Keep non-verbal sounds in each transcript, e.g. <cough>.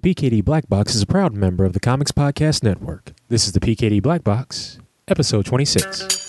The PKD Black Box is a proud member of the Comics Podcast Network. This is the PKD Black Box, episode 26.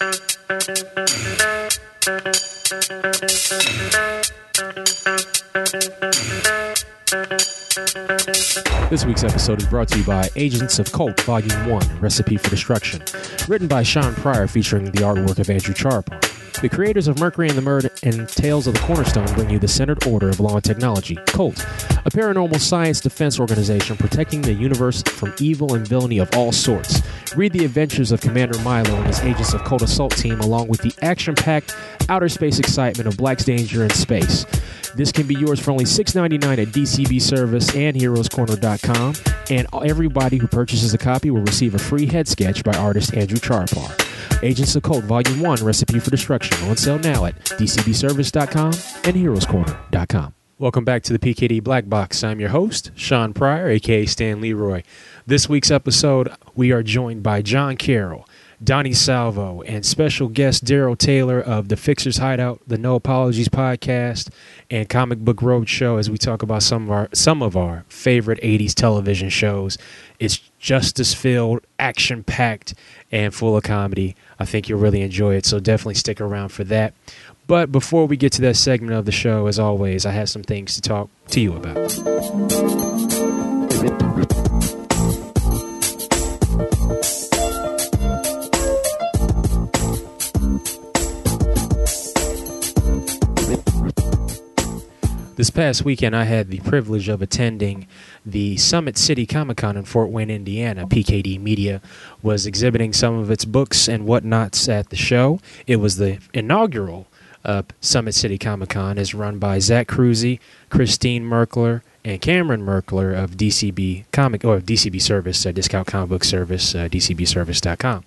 This week's episode is brought to you by Agents of Cult Volume 1 Recipe for Destruction, written by Shawn Pryor featuring the artwork of Andrew Charpon. The creators of Mercury and the Murd and Tales of the Cornerstone bring you the Centered Order of Law and Technology, COLT, a paranormal science defense organization protecting the universe from evil and villainy of all sorts. Read the adventures of Commander Milo and his Agents of Cult Assault team along with the action-packed outer space excitement of Black's Danger in Space. This can be yours for only $6.99 at DCB Service and HeroesCorner.com, and everybody who purchases a copy will receive a free head sketch by artist Andrew Charpar. Agents of Cult Volume 1 Recipe for Destruction on sale now at DCBService.com and HeroesCorner.com. Welcome back to the PKD Black Box. I'm your host, Shawn Pryor, aka Stan Leroy. This week's episode, we are joined by Jon Carroll, Donny Salvo, and special guest Darrell Taylor of the Fixers Hideout, the No Apologies podcast, and Comic Book Roadshow as we talk about some of our some of our favorite 80s television shows. It's justice filled, action packed, and full of comedy. I think you'll really enjoy it, so definitely stick around for that. But before we get to that segment of the show, as always, I have some things to talk to you about. This past weekend, I had the privilege of attending the Summit City Comic Con in Fort Wayne, Indiana. PKD Media was exhibiting some of its books and whatnots at the show. It was the inaugural uh, Summit City Comic Con, is run by Zach Cruzy, Christine Merkler, and Cameron Merkler of DCB Comic or DCB Service, uh, Discount Comic Book Service, uh, DCBService.com.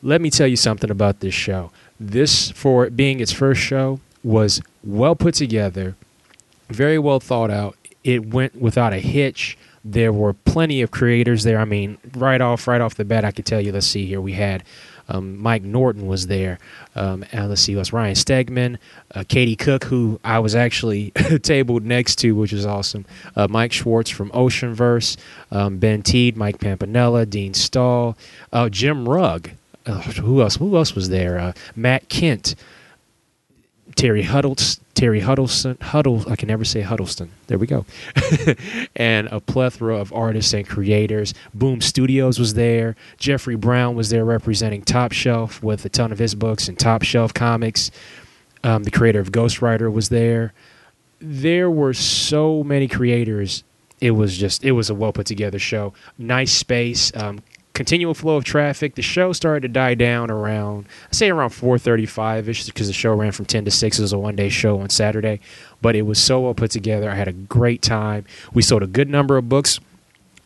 Let me tell you something about this show. This, for being its first show, was well put together very well thought out. It went without a hitch. There were plenty of creators there. I mean, right off, right off the bat, I could tell you. Let's see here. We had um, Mike Norton was there. Um, and let's see, that's Ryan Stegman, uh, Katie Cook, who I was actually <laughs> tabled next to, which was awesome. Uh, Mike Schwartz from Oceanverse, um, Ben Teed, Mike Pampanella, Dean Stahl, uh, Jim Rugg. Uh, who else? Who else was there? Uh, Matt Kent, Terry Huddles, Terry Huddleston, Huddle, I can never say Huddleston. There we go. <laughs> and a plethora of artists and creators. Boom Studios was there. Jeffrey Brown was there representing Top Shelf with a ton of his books and Top Shelf comics. Um, the creator of Ghost Rider was there. There were so many creators. It was just, it was a well put together show. Nice space. Um, continual flow of traffic. The show started to die down around, I say around 4:35 ish, because the show ran from 10 to 6. It was a one day show on Saturday, but it was so well put together. I had a great time. We sold a good number of books.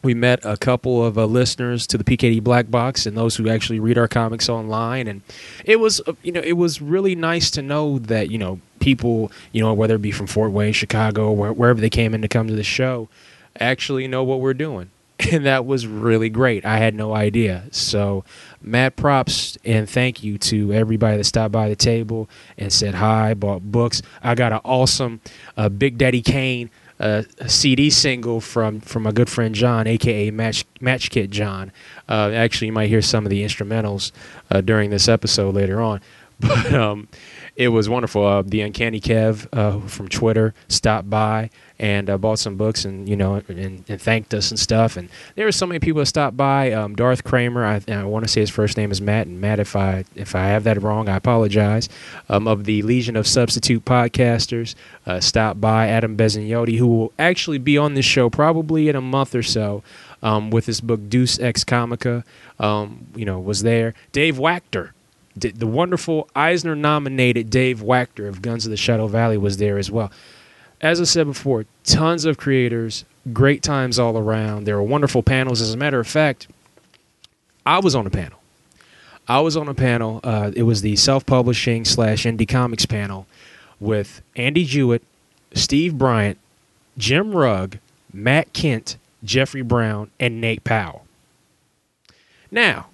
We met a couple of uh, listeners to the PKD Black Box and those who actually read our comics online, and it was uh, you know it was really nice to know that you know people you know whether it be from Fort Wayne, Chicago, wherever they came in to come to the show, actually know what we're doing <laughs> and that was really great. I had no idea. So, mad props and thank you to everybody that stopped by the table and said hi, bought books. I got an awesome uh, Big Daddy Kane uh, CD single from from my good friend John, aka Match Match Kit John. Uh, actually, you might hear some of the instrumentals uh, during this episode later on, <laughs> but um, it was wonderful. Uh, the Uncanny Kev uh, from Twitter stopped by and uh, bought some books and you know and, and, thanked us and stuff. And there were so many people that stopped by. Um, Darth Kramer, I, I want to say his first name is Matt, and Matt, if I if I have that wrong, I apologize. Um, of the Legion of Substitute podcasters, uh, stopped by. Adam Bezignotti, who will actually be on this show probably in a month or so. Um, with his book Deuce Ex Comica, um, you know, was there. Dave Wachter, the wonderful Eisner nominated Dave Wachter of Guns of the Shadow Valley was there as well as I said before, tons of creators, great times all around. There were wonderful panels. As a matter of fact, I was on a panel. I was on a panel. Uh, it was the self-publishing slash indie comics panel with Andy Jewett, Steve Bryant, Jim Rugg, Matt Kent, Jeffrey Brown, and Nate Powell. Now,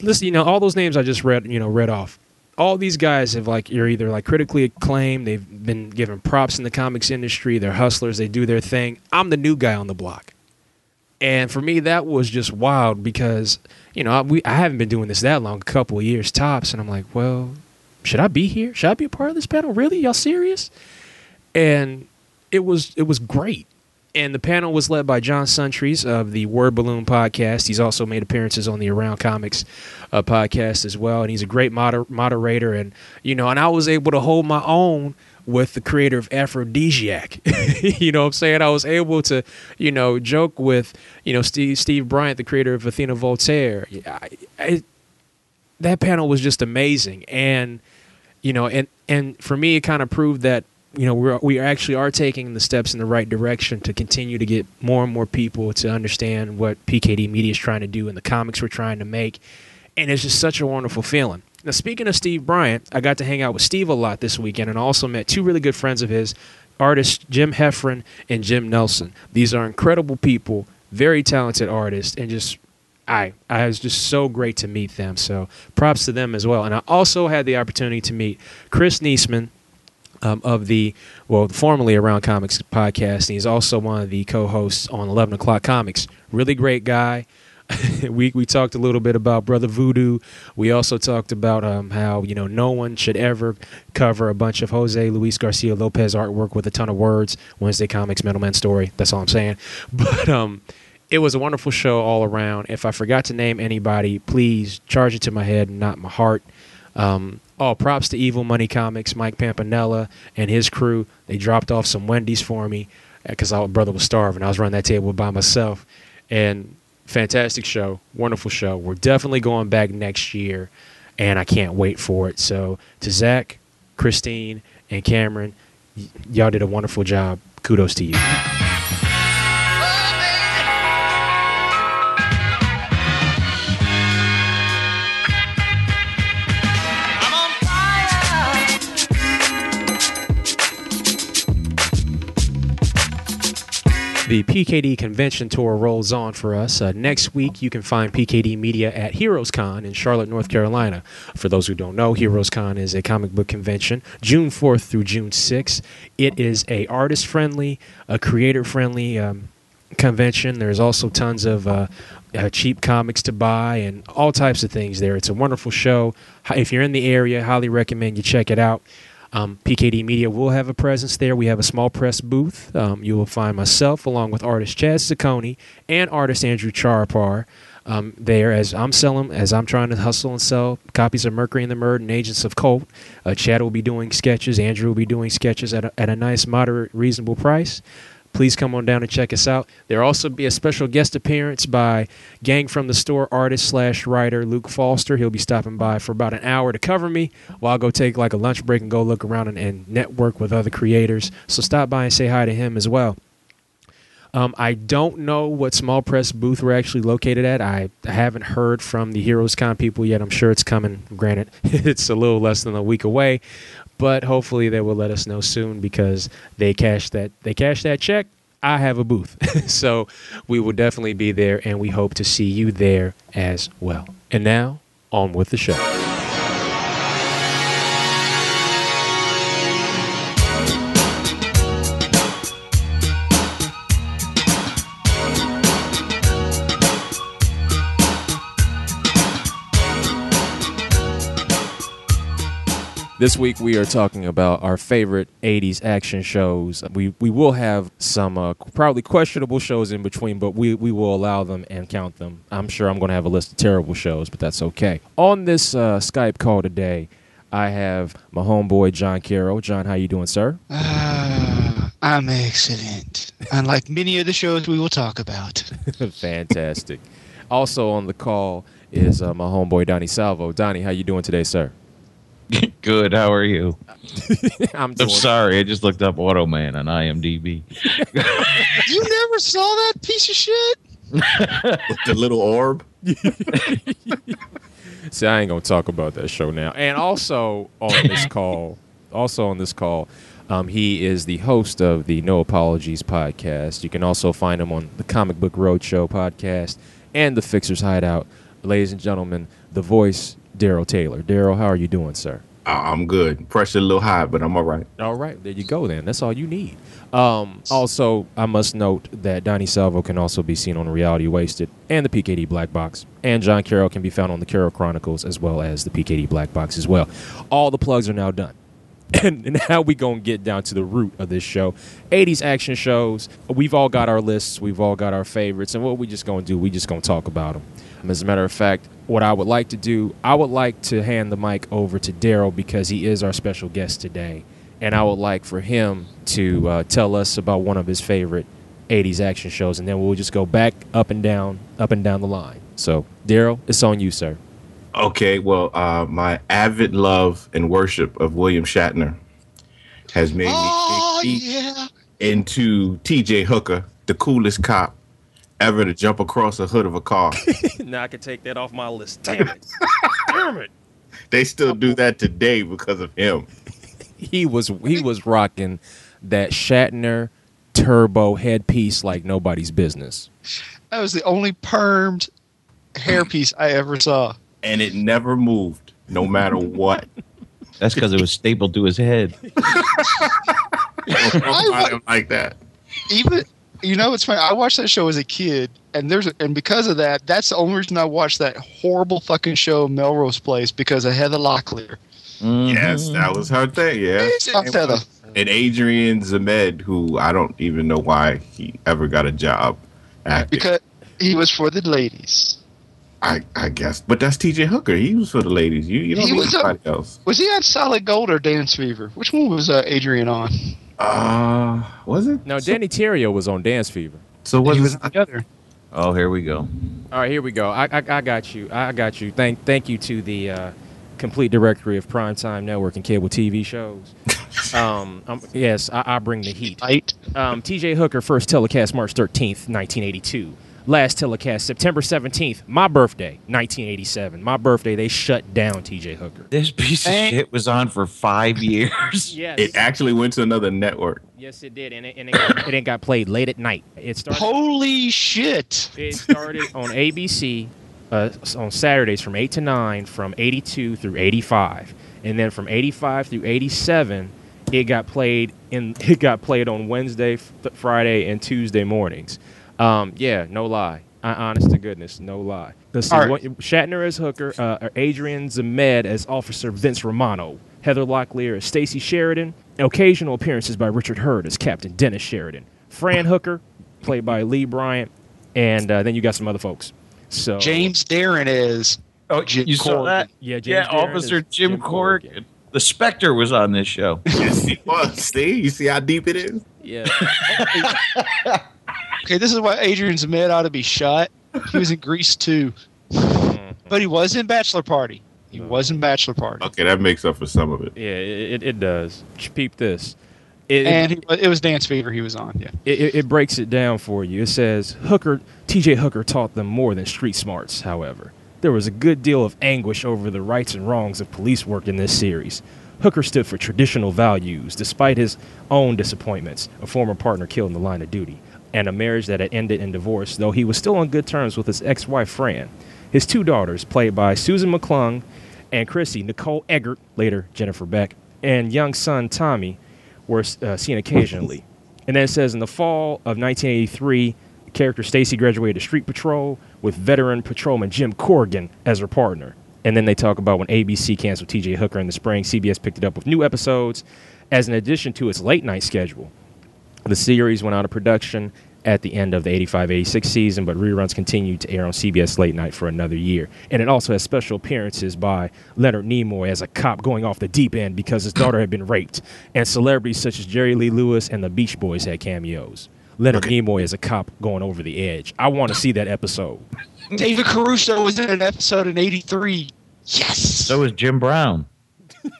listen, you know all those names I just read, you know, read off. All these guys have like you're either like critically acclaimed, they've been given props in the comics industry, they're hustlers, they do their thing. I'm the new guy on the block. And for me that was just wild because, you know, I, we I haven't been doing this that long, a couple of years tops, and I'm like, well, should I be here? Should I be a part of this panel? Really? Y'all serious? And it was it was great and the panel was led by John Siuntres of the Word Balloon podcast. He's also made appearances on the Around Comics uh, podcast as well, and he's a great moder- moderator. And you know, and I was able to hold my own with the creator of Afrodisiac. <laughs> you know what I'm saying? I was able to, you know, joke with, you know, Steve Steve Bryant, the creator of Athena Voltaire. I, I, that panel was just amazing, and you know, and and for me, it kind of proved that you know we're, we actually are taking the steps in the right direction to continue to get more and more people to understand what PKD Media is trying to do and the comics we're trying to make, and it's just such a wonderful feeling. Now, speaking of Steve Bryant, I got to hang out with Steve a lot this weekend, and also met two really good friends of his, artists Jim Heffron and Jim Nelson. These are incredible people, very talented artists, and just I I was just so great to meet them. So props to them as well. And I also had the opportunity to meet Chris Niesman um, of the well formerly around comics podcast. And he's also one of the co-hosts on 11 o'clock comics. Really great guy. <laughs> We we talked a little bit about brother voodoo. We also talked about um, how you know no one should ever cover a bunch of jose luis garcia lopez artwork with a ton of words. Wednesday comics metal men story. That's all i'm saying. <laughs> But um it was a wonderful show all around. If i forgot to name anybody please charge it to my head not my heart um, oh, props to Evil Money Comics, Mike Pampanella and his crew. They dropped off some Wendy's for me because uh, our brother was starving. I was running that table by myself. And fantastic show, wonderful show. We're definitely going back next year, and I can't wait for it. So to Zach, Christine, and Cameron, y- y'all did a wonderful job. Kudos to you. The PKD convention tour rolls on for us. Uh, next week, you can find PKD Media at Heroes Con in Charlotte, North Carolina. For those who don't know, Heroes Con is a comic book convention, June 4th through June 6th. It is a artist-friendly, a creator-friendly um, convention. There's also tons of uh, uh, cheap comics to buy and all types of things there. It's a wonderful show. If you're in the area, highly recommend you check it out. Um, PKD Media will have a presence there. We have a small press booth. Um, you will find myself along with artist Chaz Saccone and artist Andrew Charpar um, there as I'm selling, as I'm trying to hustle and sell copies of Mercury and the Murd and Agents of Cult. Uh, Chad will be doing sketches. Andrew will be doing sketches at a, at a nice, moderate, reasonable price please come on down and check us out. There'll also be a special guest appearance by Gang from the Store artist slash writer Luke Foster. He'll be stopping by for about an hour to cover me while I go take like a lunch break and go look around and, and network with other creators. So stop by and say hi to him as well. Um, I don't know what small press booth we're actually located at. I, haven't heard from the Heroes Con people yet. I'm sure it's coming. Granted, <laughs> it's a little less than a week away, but hopefully they will let us know soon because they cash that they cash that check. I have a booth, <laughs> so we will definitely be there, and we hope to see you there as well. And now, on with the show. This week we are talking about our favorite 80s action shows. We we will have some uh, probably questionable shows in between, but we, we will allow them and count them. I'm sure I'm going to have a list of terrible shows, but that's okay. On this uh, Skype call today, I have my homeboy Jon Carroll. Jon, how you doing, sir? Uh, I'm excellent. Unlike many of the shows we will talk about. <laughs> Fantastic. also on the call is uh, my homeboy Donny Salvo. Donny, how you doing today, sir? <laughs> Good. How are you? <laughs> I'm, I'm sorry. I just looked up Automan on IMDb. <laughs> you never saw that piece of shit? With the little orb. See, I ain't gonna talk about that show now. And also on this call, also on this call, um, he is the host of the No Apologies podcast. You can also find him on the Comic Book Roadshow podcast and the Fixers Hideout. Ladies and gentlemen, the voice Darrell Taylor. Darrell, how are you doing, sir? I'm good. Pressure a little high, but I'm all right. All right, there you go. Then that's all you need. Um, also, I must note that Donny Salvo can also be seen on Reality Wasted and the PKD Black Box, and Jon Carroll can be found on the Carroll Chronicles as well as the PKD Black Box as well. All the plugs are now done. <laughs> And now we gonna get down to the root of this show. 80s action shows. We've all got our lists. We've all got our favorites. And what we just gonna do? We just gonna talk about them. As a matter of fact, what I would like to do, I would like to hand the mic over to Darrell because he is our special guest today, and I would like for him to uh, tell us about one of his favorite 80s action shows, and then we'll just go back up and down, up and down the line. So, Darrell, it's on you, sir. Okay, well, uh, my avid love and worship of William Shatner has made Oh me yeah. into TJ Hooker, the coolest cop ever to jump across the hood of a car. <laughs> now I can take that off my list. Damn it! Damn it! they still do that today because of him. <laughs> He was he was rocking that Shatner turbo headpiece like nobody's business. That was the only permed hairpiece I ever saw. And it never moved, no matter what. <laughs> That's because it was stapled to his head. Don't talk about him like that. Even you know, it's funny. I watched that show as a kid, and there's and because of that, that's the only reason I watched that horrible fucking show Melrose Place because of Heather Locklear. Yes, that was her thing. Yeah. Stop Heather. And Adrian Zmed, who I don't even know why he ever got a job acting. Because he was for the ladies. I, I guess, but that's T.J. Hooker. He was for the ladies. You you don't He need was a- anybody else. Was he on Solid Gold or Dance Fever? Which one was uh, Adrian on? Uh, was it? Now, Deney Terrio was on Dance Fever. So was he was it? on the other. Oh, here we go. All right, here we go. I, I, I got you. I got you. Thank thank you to the uh, complete directory of primetime network and cable TV shows. <laughs> um, um, yes, I, I bring the heat. Light. Um, T.J. Hooker first telecast March thirteenth, nineteen eighty two. Last telecast September seventeenth, my birthday, nineteen eighty seven. My birthday, they shut down T.J. Hooker. This piece of Hey. shit was on for five years. <laughs> Yes, It actually went to another network. yes, it did, and it, and it, got, it got played late at night. It started. Holy shit! It started on ABC uh, on Saturdays from 8 to 9 from 82 through 85. And then from 85 through 87, it got played in <laughs> it got played on Wednesday, f- Friday and Tuesday mornings. Um, yeah, no lie. I, honest to goodness, no lie. Let's see. All right. what- Shatner as Hooker, uh, Adrian Zmed as Officer Vince Romano, Heather Locklear as Stacy Sheridan, occasional appearances by Richard Herd as Captain Dennis Sheridan, Fran <laughs> Hooker, played by Lee Bryant, and uh, then you got some other folks. So James Darren is Oh, Jim you saw that? yeah, James yeah, Darren Officer is Jim, Corrigan. The Spectre was on this show. <laughs> Yes, he was. See, you see how deep it is. Yeah, <laughs> okay. This is why Adrian Zmed ought to be shot. He was in Grease too, mm-hmm. but he was in Bachelor Party. He mm-hmm. was in Bachelor Party, Okay, that makes up for some of it. yeah, it, it does. Peep this. It, and he, it was Dance Fever he was on. Yeah. it, it, it breaks it down for you. It says Hooker, T.J. Hooker taught them more than street smarts. However, there was a good deal of anguish over the rights and wrongs of police work in this series. Hooker stood for traditional values, despite his own disappointments, a former partner killed in the line of duty, and a marriage that had ended in divorce. Though he was still on good terms with his ex-wife Fran, his two daughters, played by Susan McClung and Chrissy Nicole Eggert, later Jennifer Beck, and young son Tommy, were uh, seen occasionally. And then it says in the fall of 1983, character Stacy graduated Street Patrol with veteran patrolman Jim Corrigan as her partner. And then they talk about when ABC canceled TJ Hooker in the spring, CBS picked it up with new episodes as an addition to its late night schedule. The series went out of production at the end of the 85 86 season, but reruns continued to air on CBS late night for another year. And it also has special appearances by Leonard Nimoy as a cop going off the deep end because his daughter had been raped. And celebrities such as Jerry Lee Lewis and the Beach Boys had cameos. Leonard Okay. Nimoy as a cop going over the edge. I want to see that episode. David Caruso was in an episode in '83. Yes. So was Jim Brown.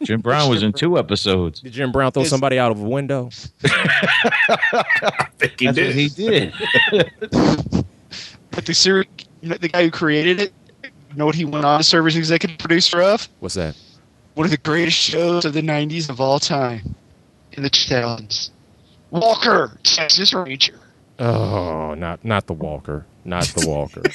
Jim Brown was in two episodes. Did Jim Brown throw It's- somebody out of a window? I think he That's did. he did. but the series, you know, the guy who created it, you know what he went on to serve as executive producer of? What's that? One of the greatest shows of the '90s of all time, in the 2000s. Walker, Texas Ranger. Oh, not not the Walker. Not the Walker. <laughs>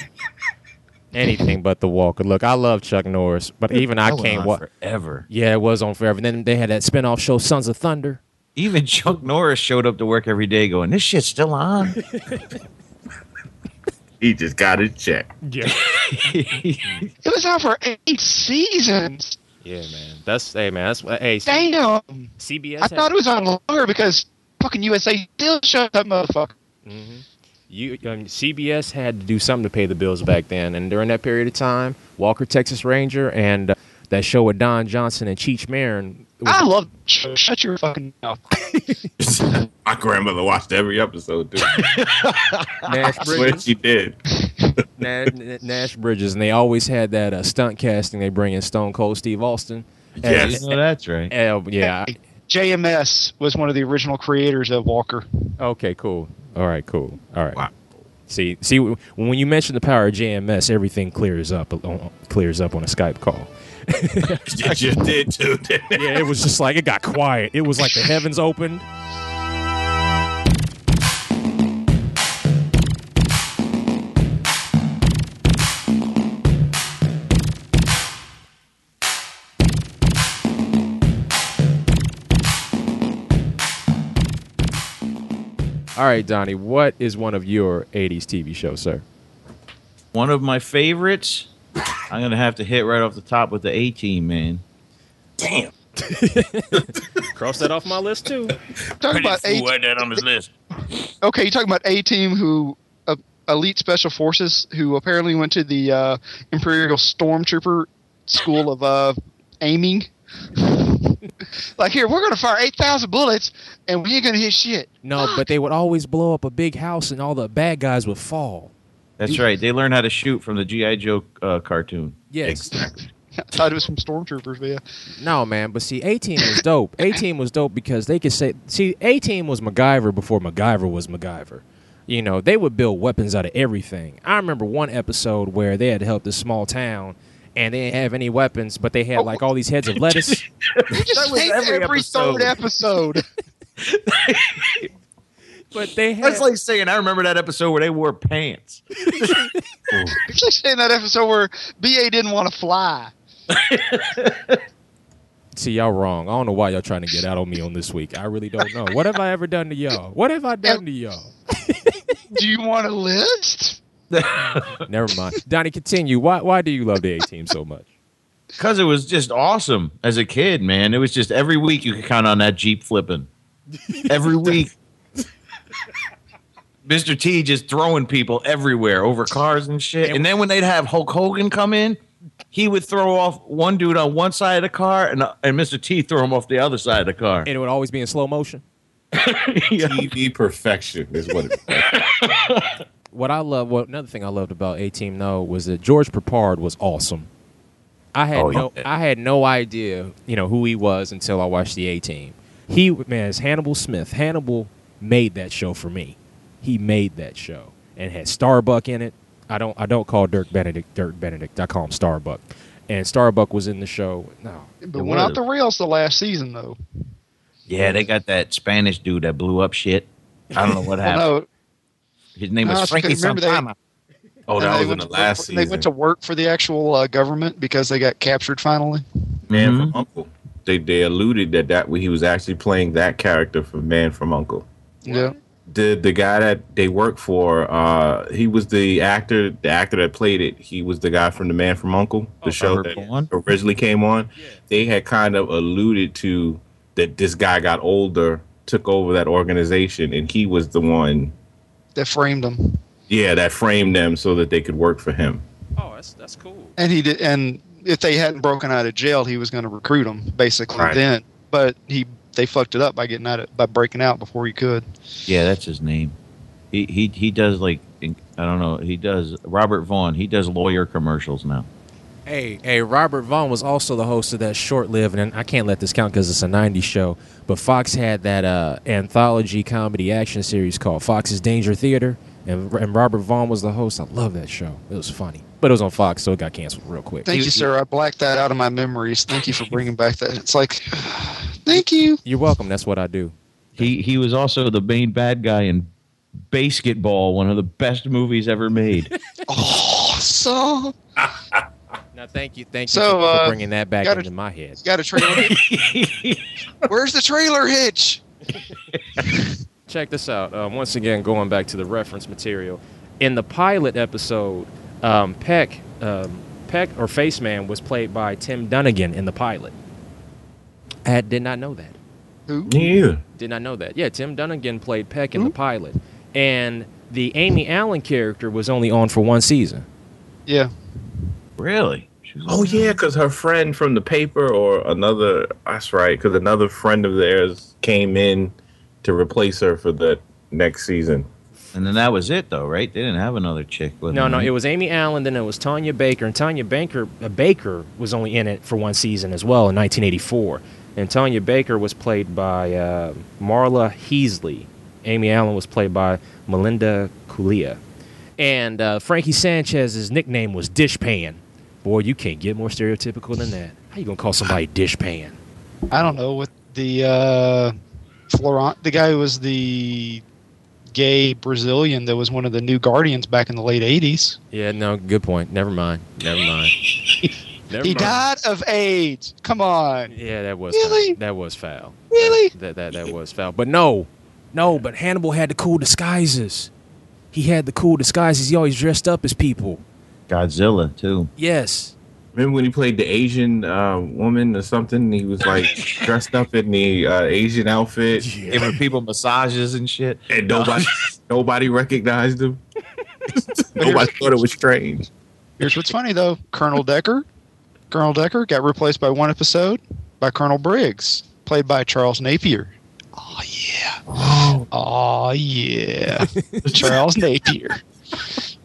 anything but the Walker. Look, I love Chuck Norris, but even I That went can't on watch. forever. Yeah, it was on forever. And then they had that spinoff show, Sons of Thunder. Even Chuck Norris showed up to work every day going, "This shit's still on." <laughs> He just got his check. Yeah, <laughs> It was on for eight seasons. yeah, man. That's hey, man. That's hey. Damn. CBS. I thought it was on longer because fucking USA still shut that motherfucker. hmm You um, CBS had to do something to pay the bills back then, and during that period of time, Walker Texas Ranger and uh, that show with Don Johnson and Cheech Marin. was- I love shut, shut your fucking mouth. <laughs> My grandmother watched every episode, dude. <laughs> Nash Bridges, she did. <laughs> Nash, Nash Bridges, and they always had that uh, stunt casting. They bring in Stone Cold Steve Austin. Yes. no, that's right. Uh, yeah. JMS was one of the original creators of Walker. Okay. Cool. All right. Cool. All right. Wow. See, see, when you mention the power of JMS, everything clears up. uh, Clears up on a Skype call. <laughs> It just did too. yeah, it was just like it got quiet. It was like the heavens opened. All right, Donny, what is one of your 80s TV shows, sir? One of my favorites. I'm gonna have to hit right off the top with the A Team, man. Damn. <laughs> Cross that off my list, too. Talking about A Team. that on his list. <laughs> Okay, you're talking about A Team, who uh, elite special forces, who apparently went to the uh, Imperial Stormtrooper School of uh, Aiming. <laughs> like here, we're gonna fire eight thousand bullets, and we ain't gonna hit shit. No, but they would always blow up a big house and all the bad guys would fall. That's right. They learned how to shoot from the GI Joe uh, cartoon. Yes. Exactly. <laughs> I thought it was from Stormtroopers, but yeah. No, man, but see, A Team was dope. A Team was dope because they could say, see, A Team was MacGyver before MacGyver was MacGyver. You know, they would build weapons out of everything. I remember one episode where they had to help this small town and they didn't have any weapons, but they had like all these heads of <laughs> lettuce. You just was every every, episode. third episode. <laughs> but they had. That's like saying I remember that episode where they wore pants. <laughs> It's like saying that episode where BA didn't want to fly. see, y'all wrong. I don't know why y'all trying to get out on me on this week. I really don't know. What have I ever done to y'all? What have I done to y'all? Do you want a list? <laughs> Never mind. Donny, continue. Why, why do you love the A Team so much? Because it was just awesome as a kid, man. It was just every week you could count on that Jeep flipping. Every <laughs> week. Mr. T just throwing people everywhere over cars and shit. And then when they'd have Hulk Hogan come in, he would throw off one dude on one side of the car and, uh, and Mr. T throw him off the other side of the car. And it would always be in slow motion. <laughs> TV perfection is what it is. What I love, what another thing I loved about A Team though was that George Peppard was awesome. I had Oh, no, yeah. I had no idea, you know, who he was until I watched the A Team. He man, it's Hannibal Smith. Hannibal made that show for me. He made that show and had Starbuck in it. I don't, I don't call Dirk Benedict Dirk Benedict. I call him Starbuck. And Starbuck was in the show. No, But It went out the rails the last season though. Yeah, they got that Spanish dude that blew up shit. I don't know what <laughs> Well, happened. No, His name was just Frankie couldn't remember they- Oh, that was in went the to work last for- season. They went to work for the actual uh, government because they got captured finally. Man Mhm. from Uncle. They they alluded that that he was actually playing that character from Man from Uncle. Yeah. The the guy that they worked for, uh, he was the actor. The actor that played it, he was the guy from The Man from Uncle, the Oh, show that Vaughn? originally came on. They had kind of alluded to that this guy got older, took over that organization, and he was the one, That framed him. yeah, that framed them so that they could work for him. oh, that's that's cool. And he did. And if they hadn't broken out of jail, he was going to recruit them basically Right. then. But he they fucked it up by getting out of, by breaking out before he could. Yeah, that's his name. He he he does like I don't know. He does Robert Vaughn. He does lawyer commercials now. Hey, hey, Robert Vaughn was also the host of that short-lived, and I can't let this count because it's a '90s show. But Fox had that uh, anthology comedy action series called Fox's Danger Theater, and, and Robert Vaughn was the host. I love that show. It was funny, but it was on Fox, so it got canceled real quick. Thank He- you, sir. I blacked that out of my memories. Thank you for bringing back that. It's like, <sighs> thank you. You're welcome. That's what I do. He he was also the main bad guy in BASEketball, one of the best movies ever made. <laughs> Awesome. <laughs> Now, thank you, thank you So, for, for uh, bringing that back gotta- into my head. You got a trailer hitch? <laughs> Where's the trailer hitch? <laughs> Check this out. Um, once again, going back to the reference material, in the pilot episode, um, Peck, um, Peck or Face Man was played by Tim Dunnigan in the pilot. I had- did not know that. Who? Yeah. Did not know that. Yeah, Tim Dunnigan played Peck in the pilot, and the Amy Allen character was only on for one season. Yeah. really? She was Oh yeah, because her friend from the paper or another. That's right, because another friend of theirs came in to replace her for the next season. And then that was it, though, right? They didn't have another chick. With No, them, no, it was Amy Allen. Then it was Tanya Baker, and Tanya Baker uh, Baker was only in it for one season as well in 1984. And Tanya Baker was played by uh, Marla Heasley. Amy Allen was played by Melinda Culea. And uh, Frankie Sanchez's nickname was Dishpan. Boy, you can't get more stereotypical than that. How you gonna call somebody Dishpan? I don't know. With the uh, Florent, the guy who was the gay Brazilian that was one of the new Guardians back in the late 80s. Yeah, no, good point. Never mind. Never mind. <laughs> Never He mind. died of AIDS. Come on. Yeah, that was Really? that was foul. Really? That, that that was foul. But no, no. But Hannibal had the cool disguises. He had the cool disguises. He always dressed up as people. Godzilla, too. Yes. Remember when he played the Asian uh, woman or something? He was like <laughs> dressed up in the uh, Asian outfit, Giving people massages and shit. and nobody <laughs> nobody recognized him. <laughs> nobody thought it was strange. Here's what's funny though: Colonel Decker, Colonel Decker got replaced by one episode by Colonel Briggs, played by Charles Napier. Oh yeah. <gasps> Oh, yeah. Charles Napier.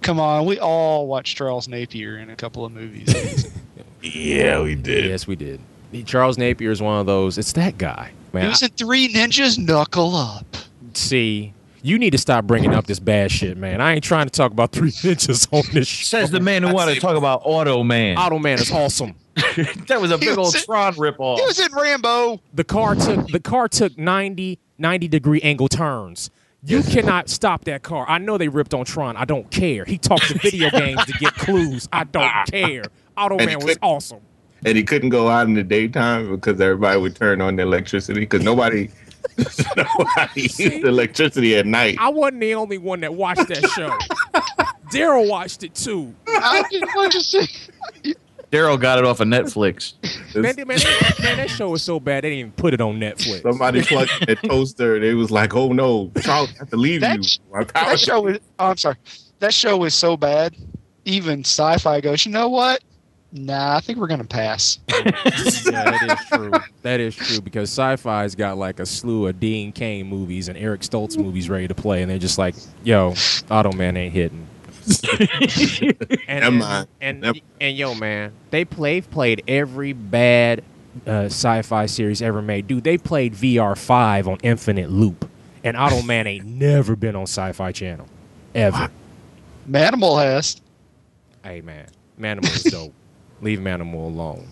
Come on, we all watched Charles Napier in a couple of movies. <laughs> Yeah, we did. Yes, we did. Charles Napier is one of those. It's that guy, he man. was in Three Ninjas Knuckle Up. See, you need to stop bringing up this bad shit, man. I ain't trying to talk about three <laughs> ninjas on this show. Says the man who wanted to talk about Auto Man. Auto Man is awesome. <laughs> that was a He big old was- Tron ripoff. He was in Rambo. the car took the car took 90 90 degree angle turns you cannot stop that car. I know they ripped on tron. I don't care. He talked to video <laughs> games to get clues. I don't care. Auto man was awesome. And he couldn't go out in the daytime because everybody would turn on the electricity because nobody <laughs> nobody used the electricity at night. i wasn't the only one that watched that show. <laughs> Darrell watched it too. I didn't want to see. Darrell got it off of Netflix. man, man, that- man, that show was so bad they didn't even put it on netflix Somebody plugged a toaster. and it was like, "Oh no, Charles, I have to leave That you." sh- That show was. Oh, I'm sorry. That show was so bad. Even sci-fi goes. You know what? Nah, I think we're gonna pass. <laughs> yeah that is true that is true because sci-fi's got like a slew of dean cain movies and eric stoltz movies ready to play and they're just like yo auto man ain't hitting <laughs> and, Never mind. And, Never- and yo, man, they play played every bad uh, sci-fi series ever made. Dude, they played VR five on infinite loop, and Auto <laughs> Man ain't never been on Sci-Fi Channel, ever. Manimal has. Hey, man, Manimal is dope. <laughs> Leave Manimal alone.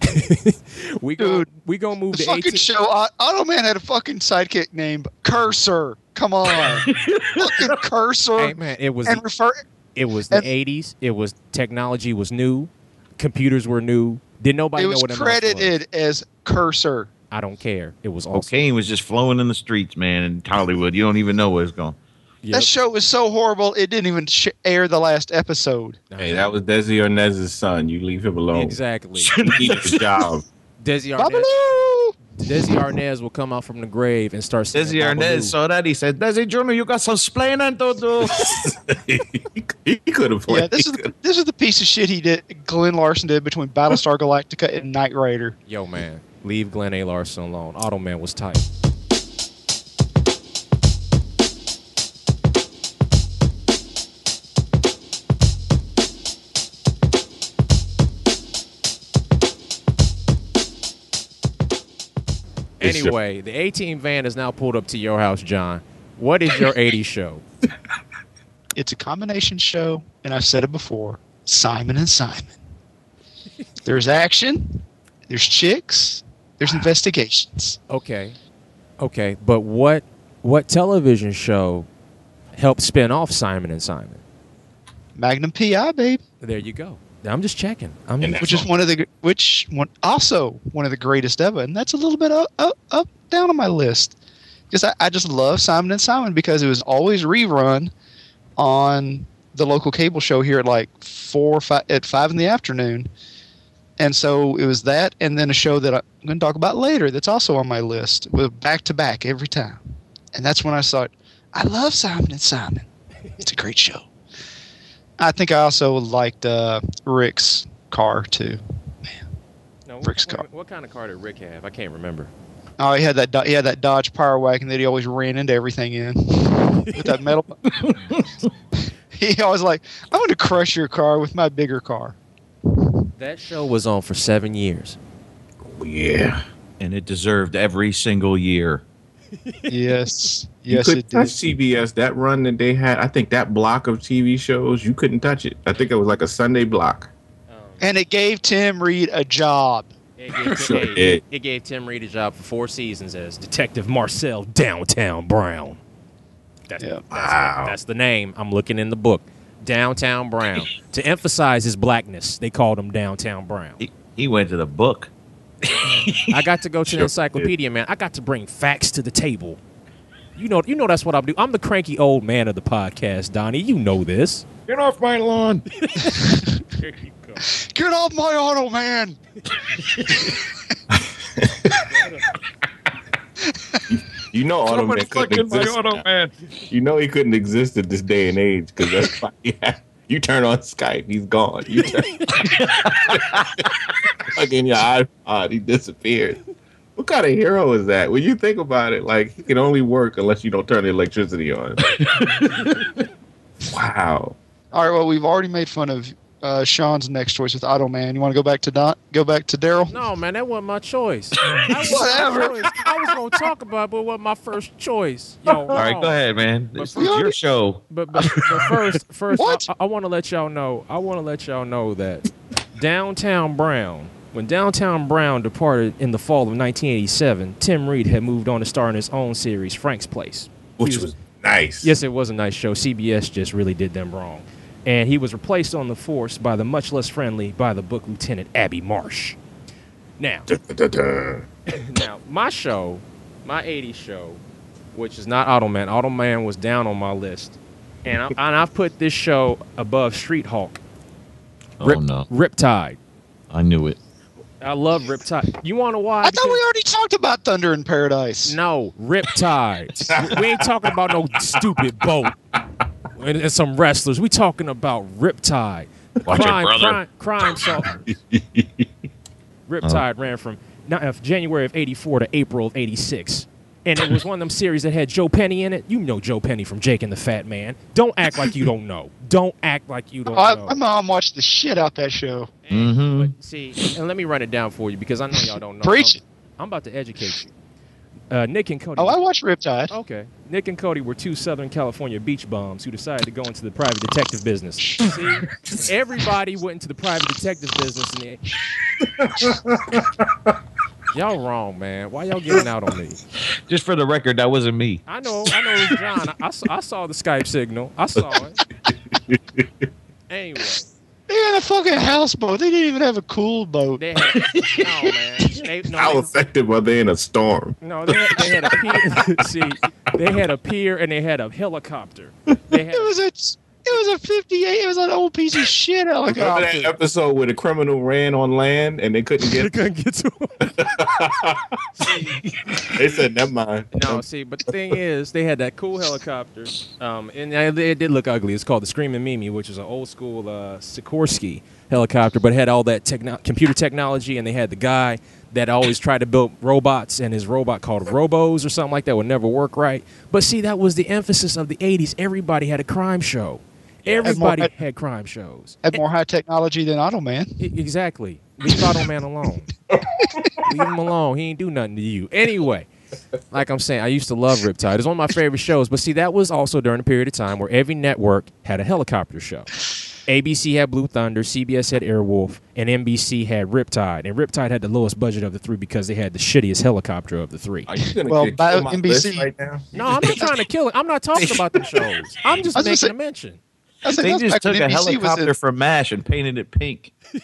<laughs> we go. Dude, We gonna move The to fucking 18. show. Uh, Au- Auto Man had a fucking sidekick named Cursor. Come on, <laughs> fucking Cursor. Hey, man, it was and refer. it was the and- 80s. It was technology was new, computers were new. Did nobody It know was what a mouse was? credited as Cursor. I don't care. It was awesome. Cocaine was just flowing in the streets, man, in Hollywood. You don't even know where it's going. Yep. That show was so horrible it didn't even sh- air the last episode. Hey, that was Desi Arnaz's son. You leave him alone. exactly. He needs a job. Desi Arnaz, Babaloo! Desi Arnaz will come out from the grave and start singing Desi Arnaz Babaloo. saw that. He said, Desi Jr., you got some splaining to do. <laughs> he could have played. Yeah, this is the, this is the piece of shit he did. Glenn Larson did between Battlestar Galactica and Knight Rider. Yo, man, leave Glenn A. Larson alone. Auto Man was tight. Anyway, the 18 van is now pulled up to your house, Jon. What is your 80s show? <laughs> It's a combination show, and I've said it before Simon and Simon. There's action, there's chicks, there's investigations. Okay, okay, but what what television show helped spin off Simon and Simon. Magnum PI, babe. There you go. I'm just checking. I'm just, which is one of the which one also one of the greatest ever, and that's a little bit up up, up down on my list because I, I just love Simon and Simon because it was always rerun on the local cable show here at like four or five at five in the afternoon, and so it was that, and then a show that I'm going to talk about later that's also on my list with back to back every time, and that's when I thought I love Simon and Simon. It's a great show. I think I also liked uh, Rick's car too. no, Rick's what, car. what, what kind of car did Rick have? I can't remember. Oh, he had that. He had that Dodge Power Wagon that he always ran into everything in <laughs> with that metal. <laughs> he always like, "I'm going to crush your car with my bigger car." That show was on for seven years. Yeah. And it deserved every single year. Yes, You yes, couldn't it touch did. CBS. That run that they had, I think that block of TV shows, you couldn't touch it. I think it was like a Sunday block. Oh. And it gave Tim Reid a job. It gave, <laughs> Sure it, did. it gave Tim Reid a job for four seasons as Detective Marcel Downtown Brown. That's, Yeah. that's, Wow. that's the name. I'm looking in the book. Downtown Brown. to emphasize his blackness, they called him Downtown Brown. He, he went to the book. <laughs> I got to go to Sure the encyclopedia, man. I got to bring facts to the table. You know, you know that's what I'm doing. I'm the cranky old man of the podcast, Donny. You know this. Get off my lawn. <laughs> There you go. Get off my auto, man! <laughs> You know, Auto Man couldn't exist. man. You know, he couldn't exist at this day and age because that's why he had- you turn on Skype, he's gone. You turn <laughs> <laughs> like in your iPod, he disappeared. What kind of hero is that? When you think about it, like he can only work unless you don't turn the electricity on. <laughs> wow. All right, well, we've already made fun of uh, Shawn's next choice with Auto Man. You want to go back to Don? Go back to Darrell? No, man, that wasn't my choice. <laughs> Wasn't Whatever. My choice. I was gonna talk about, it, but it wasn't my first choice. <laughs> Yo, All right, go ahead, man. This But- is your show. But but, but first, <laughs> first, What? I, I want to let y'all know. I want to let y'all know that Downtown Brown, when Downtown Brown departed in the fall of 1987, Tim Reid had moved on to star in his own series, Frank's Place. Which He was nice. Yes, it was a nice show. CBS just really did them wrong. And he was replaced on the force by the much less friendly by the book Lieutenant Abby Marsh. Now, <laughs> now my show, my 80s show, which is not Automan. Automan was down on my list. And, I, and I've put this show above Street Hawk. Oh, Rip, oh no, Riptide. I knew it. I love Riptide. You want to why? I thought we already talked about Thunder in Paradise. No, Riptide. <laughs> we ain't talking about no stupid boat and, and some wrestlers. We talking about Riptide. Watch it, crime, brother. crime, crime. So <laughs> Riptide ran from now, uh, January of '84 to April of '86, and it was one of them series that had Joe Penny in it. You know Joe Penny from Jake and the Fat Man. Don't act like you don't know. Don't act like you don't I, know. my mom watched the shit out that show. Mm-hmm. But see, and let me run it down for you because I know y'all don't know. Preach it. I'm, I'm about to educate you. Uh, Nick and Cody. Oh, I watched Riptide. Okay. Nick and Cody were two Southern California beach bums who decided to go into the private detective business. See, everybody went into the private detective business, and they... y'all wrong, man. Why y'all getting out on me? Just for the record, that wasn't me. I know, I know, it was Jon. I, I saw, I saw the Skype signal. I saw it. <laughs> Anyway, They had a fucking houseboat. They didn't even have a cool boat. they had <laughs> no man. They, no, How they- effective were they in a storm? No, they had, they had a pier. <laughs> See, they had a pier and they had a helicopter. They had It was a it was a fifty eight. It was an old piece of shit Remember that helicopter. episode where the criminal ran on land and they couldn't get, they get? couldn't get to him. <laughs> they said, "Never mind." No, see, but the thing is, they had that cool helicopter, um, and it it did look ugly. It's called the Screaming Mimi, which is an old school uh, Sikorsky helicopter, but it had all that techno- computer technology, and they had the guy that always tried to build robots, and his robot called Roboz or something like that would never work right. But see, that was the emphasis of the '80s. Everybody had a crime show. Everybody had- had crime shows. Had more high technology than Auto Man. E- Exactly. Leave Auto Man <laughs> alone. Leave him alone. He ain't do nothing to you. Anyway, like I'm saying, I used to love Riptide. It's one of my favorite shows. But see, that was also during a period of time where every network had a helicopter show. ABC had Blue Thunder, CBS had Airwolf, and NBC had Riptide. And Riptide had the lowest budget of the three because they had the shittiest helicopter of the three. Are you gonna Well, by my NBC right now? No, I'm not trying to kill it. I'm not talking about the shows. I'm just <laughs> I was gonna making say- a mention. I said They just took a NBC helicopter in- from MASH and painted it pink. <laughs>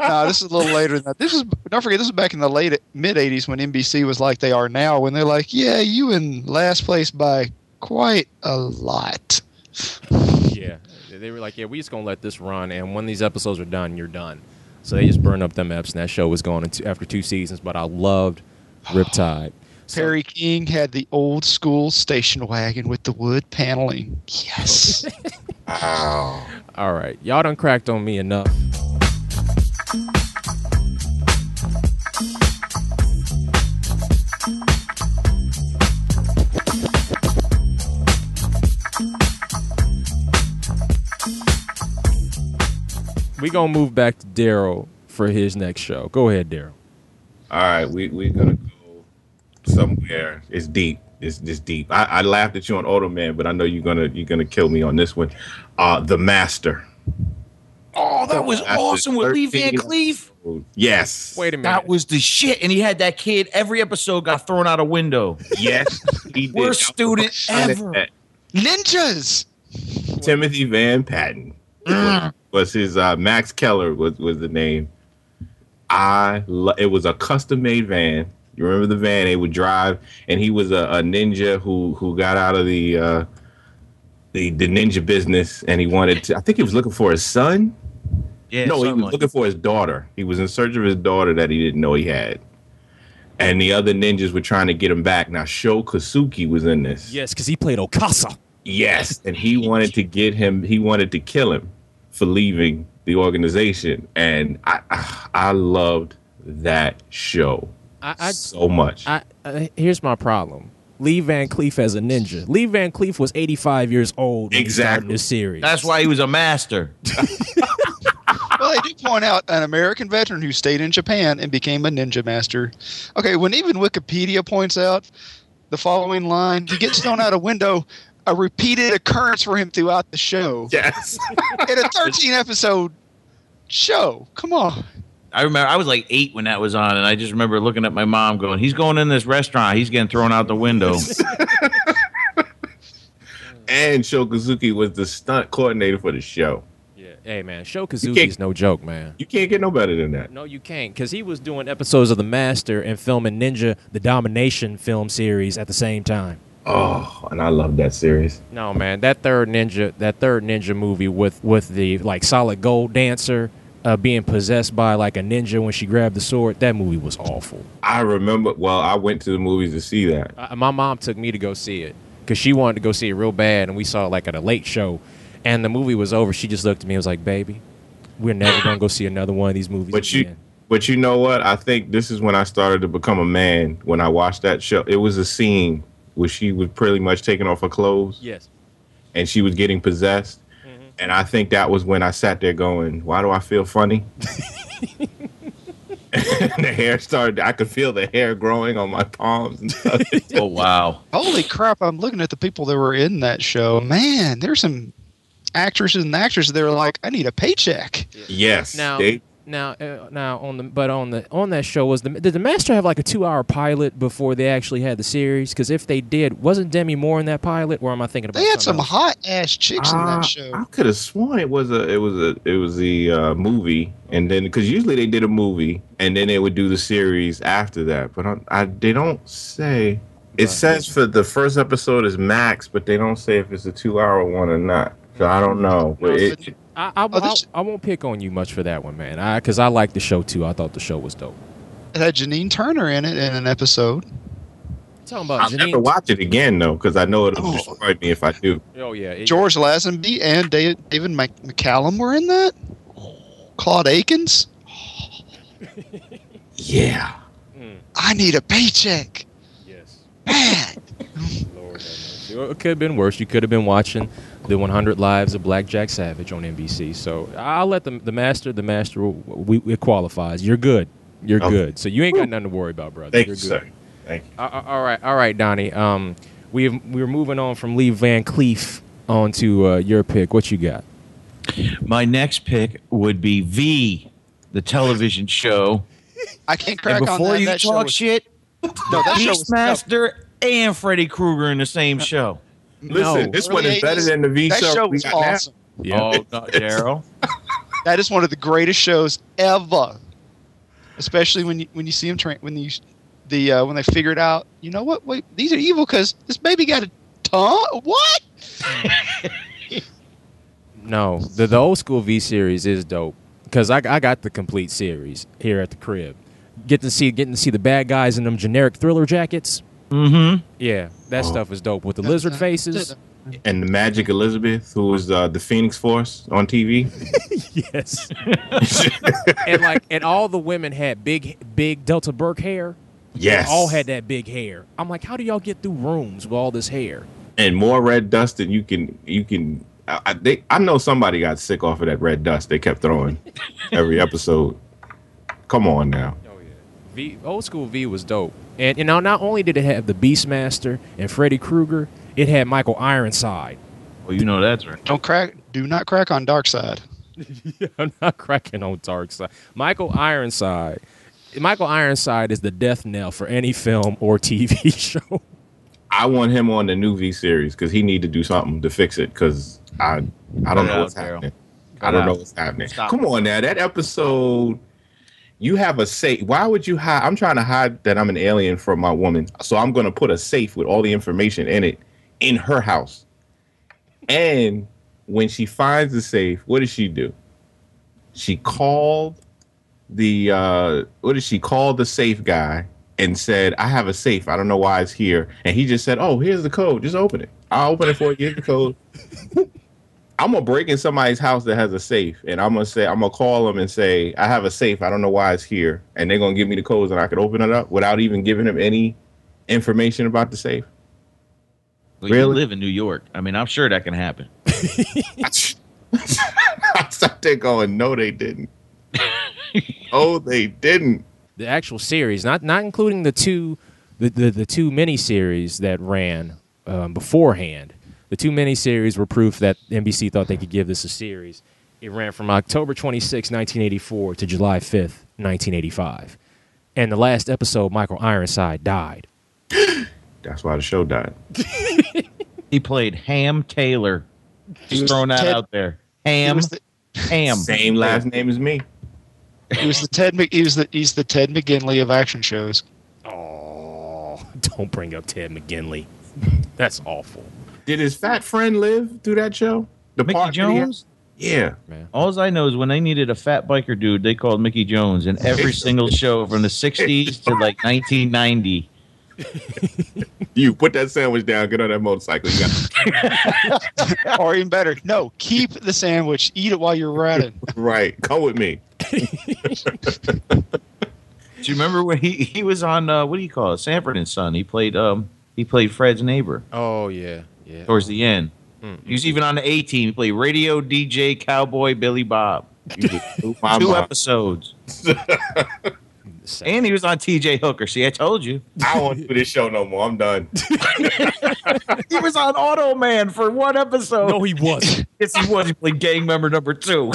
No, this is a little later than that. This is don't forget this is back in the late mid '80s when NBC was like they are now. When they're like, yeah, you in last place by quite a lot. Yeah, they were like, yeah, we just gonna let this run, and when these episodes are done, you're done. So they just burned up them eps, and that show was gone in two, after two seasons. But I loved Riptide. <sighs> So- Perry King had the old school station wagon with the wood paneling. Yes. <laughs> All right, y'all done cracked on me enough. We gonna move back to Darrell for his next show. Go ahead, Darrell. All right, we we're gonna go somewhere. It's deep. It's this deep. I, I laughed at you on Auto Man, but I know you're gonna you're gonna kill me on this one. Uh, the Master. Oh, that was After awesome with Lee Van Cleef. Yes. Wait a minute. That was the shit. And he had that kid. Every episode got thrown out a window. Yes. He <laughs> did. Worst student ever. Ninjas. Timothy Van Patten was, was his uh, Max Keller was was the name. I lo- it was a custom made van. You remember the van they would drive, and he was a, a ninja who who got out of the uh, the the ninja business, and he wanted to. I think he was looking for his son. Yeah, no, he was like- looking for his daughter. He was in search of his daughter that he didn't know he had. And the other ninjas were trying to get him back. Now, Sho Kosugi was in this. Yes, because he played Okasa. Yes, and he wanted to get him. He wanted to kill him for leaving the organization, and I I, I loved that show I, I, so much. I, uh, here's my problem. Lee Van Cleef as a ninja. Lee Van Cleef was 85 years old when he started Exactly. this series. That's why he was a master. <laughs> Well, they do point out an American veteran who stayed in Japan and became a ninja master. Okay, when even Wikipedia points out the following line, he gets thrown out a window, a repeated occurrence for him throughout the show. yes, <laughs> In a 13 episode show. Come on. I remember I was like eight when that was on, and I just remember looking at my mom going, "He's going in this restaurant. He's getting thrown out the window." <laughs> and Sho Kosugi was the stunt coordinator for the show. yeah. Hey, man. Sho can't- Kosugi's no joke, man. You can't get no better than that. No, you can't, because he was doing episodes of The Master and filming Ninja, the Domination film series at the same time. Oh, and I love that series. No, man, that third ninja, that third ninja movie with with the like solid gold dancer uh, being possessed by like a ninja when she grabbed the sword. That movie was awful. I remember. Well, I went to the movies to see that. Uh, my mom took me to go see it because she wanted to go see it real bad, and we saw it like at a late show. And the movie was over. She just looked at me and was like, "Baby, we're never gonna go see another one of these movies But you, but you know what? I think this is when I started to become a man. When I watched that show, it was a scene where she was pretty much taking off her clothes. yes, and she was getting possessed. And I think that was when I sat there going, "Why do I feel funny?" <laughs> and the hair started. I could feel the hair growing on my palms and stuff. <laughs> oh wow! Holy crap, I'm looking at the people that were in that show. Man, there's some actresses and actors that are like, I need a paycheck. yes, Now, they- now, uh, now on the but on the on that show was the did the Master have like a two hour pilot before they actually had the series? Because if they did, wasn't Demi Moore in that pilot? Or am I thinking about? They had some something hot ass chicks in Ah, that show. I could have sworn it was a it was a it was the uh, movie, and then because usually they did a movie and then they would do the series after that, but I, I they don't say. It Right. says for the first episode is max, but they don't say if it's a two hour one or not. So I don't know. But No, it, but- I, I, Oh, this- I, I won't pick on you much for that one, man. I because I like the show too. I thought the show was dope. It had Janine Turner in it in an episode. Talking about I'll Janine. never watch it again though, because I know it'll Oh. destroy me if I do. Oh yeah, it- George Lazenby and David, David McCallum were in that. Claude Akins. <laughs> Yeah. Hmm. I need a paycheck. yes. Man. <laughs> Lord have mercy. It could have been worse. You could have been watching the 100 Lives of Black Jack Savage on NBC. So I'll let the the master. The master. We, it qualifies. You're good. You're Okay. good. So you ain't got nothing to worry about, brother. Thank You're you, good. sir. Thank you. Uh, uh, all right, all right, Donny. Um, we we're moving on from Lee Van Cleef on to uh, your pick. What you got? My next pick would be V, the television show. I can't crack And on before that. you that show talk was- shit, no, that show was no, Beastmaster and Freddy Krueger in the same show. Listen, No. this one Early is better than the V that show. show was got now. awesome. Oh, not Darrell. <laughs> That is one of the greatest shows ever. Especially when you when you see them train when you the uh, when they figure it out. You know what? Wait, these are evil because this baby got a tongue. What? <laughs> No, the the old school V series is dope because I, I got the complete series here at the crib. Getting to see getting to see the bad guys in them generic thriller jackets. Mm-hmm. Yeah, that Oh. stuff is dope with the lizard faces. And the Magic Elizabeth, who was uh, the Phoenix Force on TV. <laughs> yes, <laughs> and like and all the women had big big Delta Burke hair. yes. They all had that big hair. I'm like, how do y'all get through rooms with all this hair? and more red dust than you can you can I, I, they, I know somebody got sick off of that red dust they kept throwing every <laughs> episode come on now Oh yeah, V old school V was dope. And you know, not only did it have the Beastmaster and Freddy Krueger, it had Michael Ironside. Well, you know that's right. Don't crack. Do not crack on Dark Side. <laughs> I'm not cracking on Dark Side. Michael Ironside. Michael Ironside is the death knell for any film or TV <laughs> show. i want him on the new v series because he need to do something to fix it because i i don't Cut know out, what's Darrell. happening i don't out. know what's happening Stop. come on now that episode you have a safe why would you hide? I'm trying to hide that i'm an alien from my woman so i'm going to put a safe with all the information in it in her house. And when she finds the safe what does she do? She called the uh what did she call the safe guy and said i have a safe. I don't know why it's here. And he just said oh here's the code. Just open it. I'll open it for you. Here's the code <laughs> i'm gonna break in somebody's house that has a safe and i'm gonna say i'm gonna call them and say i have a safe i don't know why it's here and they're gonna give me the codes and i could open it up without even giving them any information about the safe Well, You Really? live in New York. I mean, I'm sure that can happen. <laughs> <laughs> i sat there going no they didn't oh they didn't The actual series, not not including the two the, the, the two miniseries that ran um, beforehand. The two miniseries were proof that NBC thought they could give this a series. It ran from October 26, 1984 to July 5th, 1985. And the last episode, Michael Ironside died. <gasps> that's why the show died <laughs> He played Ham Taylor. He Just was throwing that Ted- out there. Ham. the, Ham. same last name as me he was the Ted. He was the he's the Ted McGinley of action shows. Oh, <laughs> don't bring up Ted McGinley. That's awful. Did his fat friend live through that show? The Mickey part that he had? Jones. Yeah. Man. All I know is when they needed a fat biker dude, they called Mickey Jones in every <laughs> single show from the 60s to like <laughs> 1990. You put that sandwich down, get on that motorcycle. You <laughs> or even better, no, keep the sandwich. Eat it while you're riding. right. Come with me. Do you remember when he, he was on uh, what do you call it? Sanford and Son. He played um he played Fred's neighbor Oh, yeah. Yeah. towards the end. Mm. He was even on the A team. He played radio DJ cowboy Billy Bob. You just blew my Two episodes. <laughs> And he was on TJ Hooker. See, I told you. I don't want to do this show no more. I'm done. <laughs> He was on Auto Man for one episode. No, he wasn't. <laughs> yes, he was. He played gang member number two.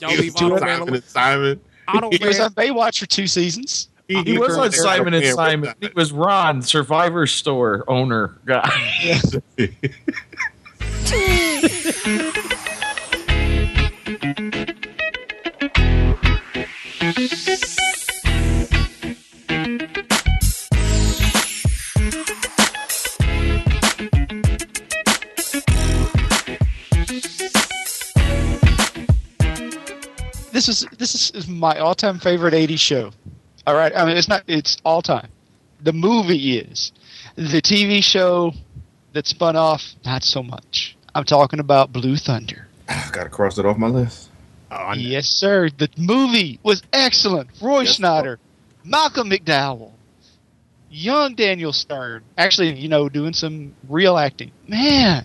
Y'all He leave was Auto two Man Simon alone. and Simon. Auto He was on Baywatch for two seasons. He was on Simon and Simon. He was Ron, Survivor Store owner guy. This is this is, is my all time favorite '80s show. All right, I mean it's not it's all time. The movie is the TV show that spun off not so much. I'm talking about Blue Thunder. <sighs> Gotta cross it off my list. Oh, yes, sir. The movie was excellent. Roy Yes, Schneider, Malcolm McDowell, young Daniel Stern. Actually, you know, doing some real acting. Man.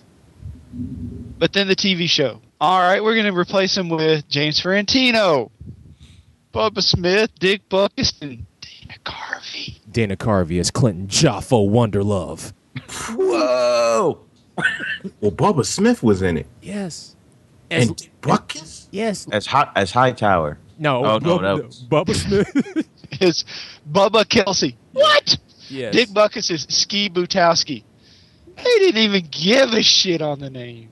But then the TV show. All right, we're going to replace him with James Farentino, Bubba Smith, Dick Butkus, and Dana Carvey. Dana Carvey as Clinton Jafo Wonderlove. Whoa! Well, Bubba Smith was in it. Yes. As- and Dick Butkus. yes. As hot as Hightower. No. Oh, no, Bubba, that was- Bubba Smith. <laughs> Is Bubba Kelsey. What? yes. Dick Butkus is Ski Butowski. They didn't even give a shit on the name.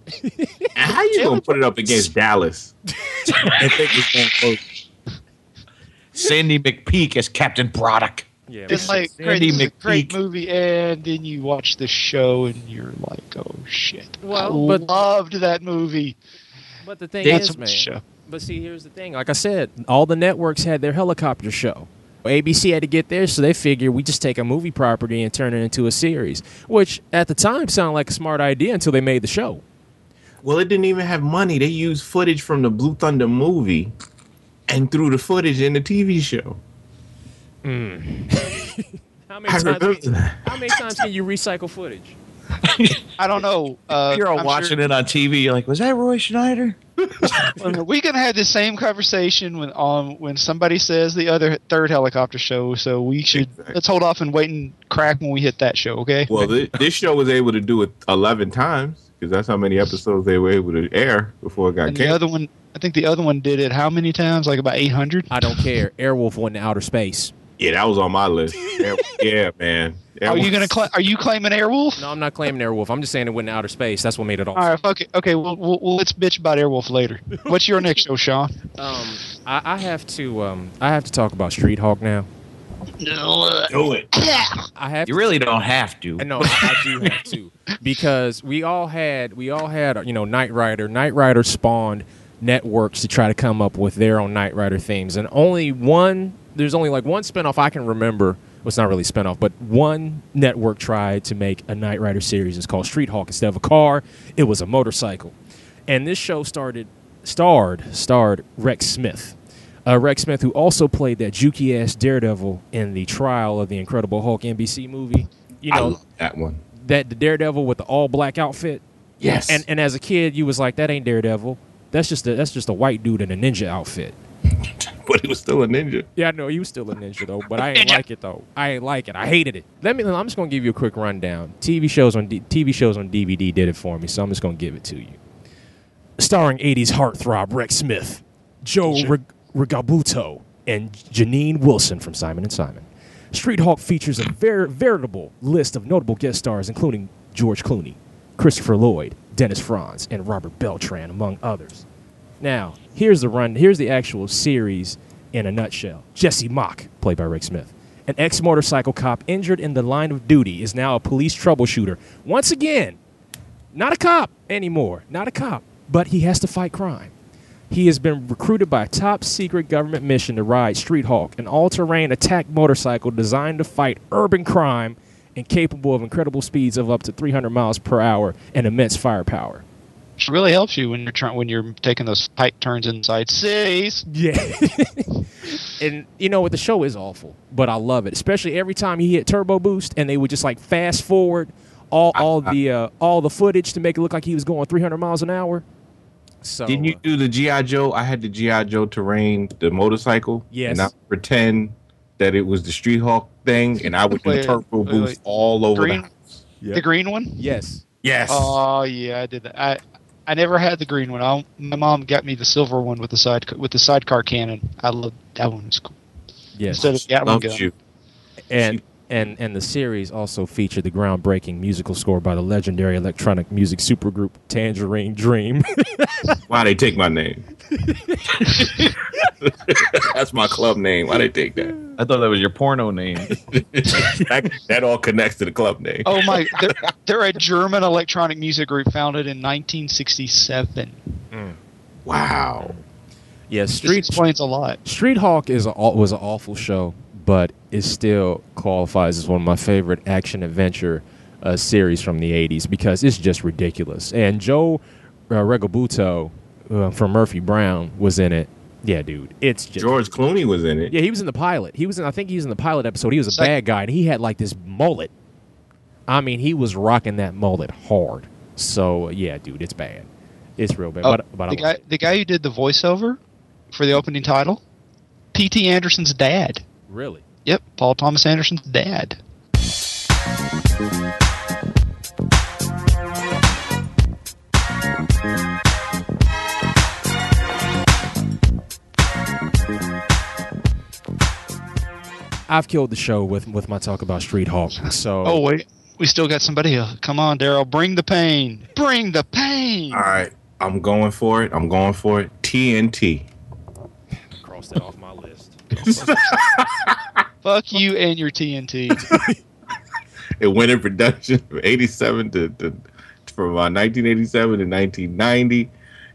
How you gonna put it up against Dallas? <laughs> I think it's gonna close. Sandy McPeak as Captain Braddock. yeah. It's like great, Sandy this is a great McPeak. movie, and then you watch the show and you're like, oh shit. Well, I but- loved that movie. but the thing That's is, man. show. But see, here's the thing. Like I said, all the networks had their helicopter show. ABC had to get there, so they figured we just take a movie property and turn it into a series, which at the time sounded like a smart idea until they made the show. Well, it didn't even have money. They used footage from the Blue Thunder movie and threw the footage in the TV show. <laughs> How many I times? remember Can, that. how many times can you recycle footage? I don't know. Uh, You're all I'm watching sure- it on TV. You're like, was that Roy Schneider? <laughs> we can have the same conversation when um when somebody says the other third helicopter show. So we should Exactly. let's hold off and wait and crack when we hit that show. Okay. Well, this, this show was able to do it 11 times because that's how many episodes they were able to air before it got And the canceled. other one, I think the other one did it how many times? Like about eight hundred. I don't care. Airwolf went to outer space. Yeah, that was on my list. Yeah, <laughs> yeah, man. That Are you gonna cla- Are you claiming Airwolf? No, I'm not claiming Airwolf. I'm just saying it went to outer space. That's what made it all. All right. Fuck it. Okay. Well, well, well, let's bitch about Airwolf later. What's your next show, Shawn? <laughs> Um, I, I have to. Um, I have to talk about Street Hawk now. Do it. I have. You really don't have to. No, I, I do have to <laughs> because we all had we all had you know Knight Rider. Knight Rider spawned networks to try to come up with their own Knight Rider themes, and only one. There's only like one spinoff I can remember. Well, it's not really a spinoff, but one network tried to make a Knight Rider series. It's called Street Hawk. Instead of a car, it was a motorcycle, and this show started starred starred Rex Smith. Uh, Rex Smith, who also played that jukey ass Daredevil in the Trial of the Incredible Hulk NBC movie. You I know, love that one. that the Daredevil with the all black outfit. Yes. And and as a kid, you was like, that ain't Daredevil. That's just a that's just a white dude in a ninja outfit. <laughs> but he was still a ninja. Yeah, I know he was still a ninja though, but I <laughs> ain't like it though. I ain't like it. I hated it. Let me. I'm just gonna give you a quick rundown. TV shows on D, TV shows on DVD did it for me, so I'm just gonna give it to you. Starring '80s heartthrob Rex Smith, Joe Rig- Regalbuto, and Janine Wilson from Simon and Simon. Street Hawk features a ver- veritable list of notable guest stars, including George Clooney, Christopher Lloyd, Dennis Franz, and Robert Beltran, among others. Now, here's the run. Here's the actual series in a nutshell. Jesse Mach, played by Rick Smith, an ex-motorcycle cop injured in the line of duty, is now a police troubleshooter. Once again, not a cop anymore. Not a cop, but he has to fight crime. He has been recruited by a top secret government mission to ride Street Hawk, an all terrain attack motorcycle designed to fight urban crime and capable of incredible speeds of up to 300 miles per hour and immense firepower. Which really helps you when you're trying when you're taking those tight turns inside cities. Yeah. <laughs> and you know what? The show is awful, but I love it. Especially every time he hit turbo boost and they would just like fast forward all all the uh, all the footage to make it look like he was going 300 miles an hour. So Didn't you do the GI Joe? I had the GI Joe terrain, the motorcycle. Yes. And I pretend that it was the Street Hawk thing, and I would do Wait, turbo wait, boost wait. all over Green, the house. the green one. Yes. Yes. Oh yeah, I did that. I I never had the green one. I, my mom got me the silver one with the side with the sidecar cannon. I love that one. Was cool. Yes. Instead of Gatling Loved gun. you. and and and the series also featured the groundbreaking musical score by the legendary electronic music supergroup Tangerine Dream. <laughs> Why they take my name? <laughs> That's my club name. Why they take that? I thought that was your porno name. <laughs> that? That all connects to the club name. Oh my! They're, they're a German electronic music group founded in 1967. Hmm. Wow. yeah, This Street explains a lot. Street Hawk is a, was an awful show, but it still qualifies as one of my favorite action adventure uh, series from the '80s because it's just ridiculous. And Joe uh, Regalbuto uh, from Murphy Brown was in it. Yeah, dude, it's just George Clooney was in it. Yeah, he was in the pilot. He was in. I think he was in the pilot episode. He was a Sec- bad guy, and he had like this mullet. I mean, he was rocking that mullet hard. So yeah, dude, it's bad. It's real bad. Oh, but but I the like guy, the guy who did the voiceover for the opening title, P.T. Anderson's dad. Really? Yep, Paul Thomas Anderson's dad. I've killed the show with with my talk about Street Hawk. <laughs> So Oh wait. We still got somebody here. Come on, Darrell. Bring the pain. Bring the pain. All right. I'm going for it. I'm going for it. TNT. Cross that off my <laughs> Fuck you and your TNT. <laughs> It went in production from 87 to, to from uh, 1987 to 1990.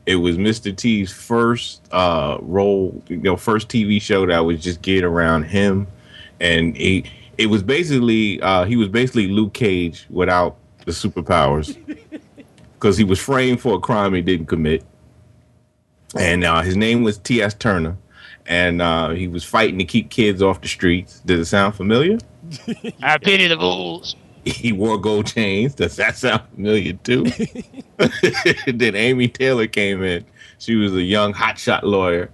It was Mr. T's first uh, role, you know, first TV show that was just geared around him, and he it was basically uh, he was basically Luke Cage without the superpowers <laughs> because he was framed for a crime he didn't commit, and uh, his name was T.S. Turner, and uh, he was fighting to keep kids off the streets. Does it sound familiar? I pity the fools. he wore gold chains. Does that sound familiar too? <laughs> then Amy Taylor came in. She was a young hotshot lawyer.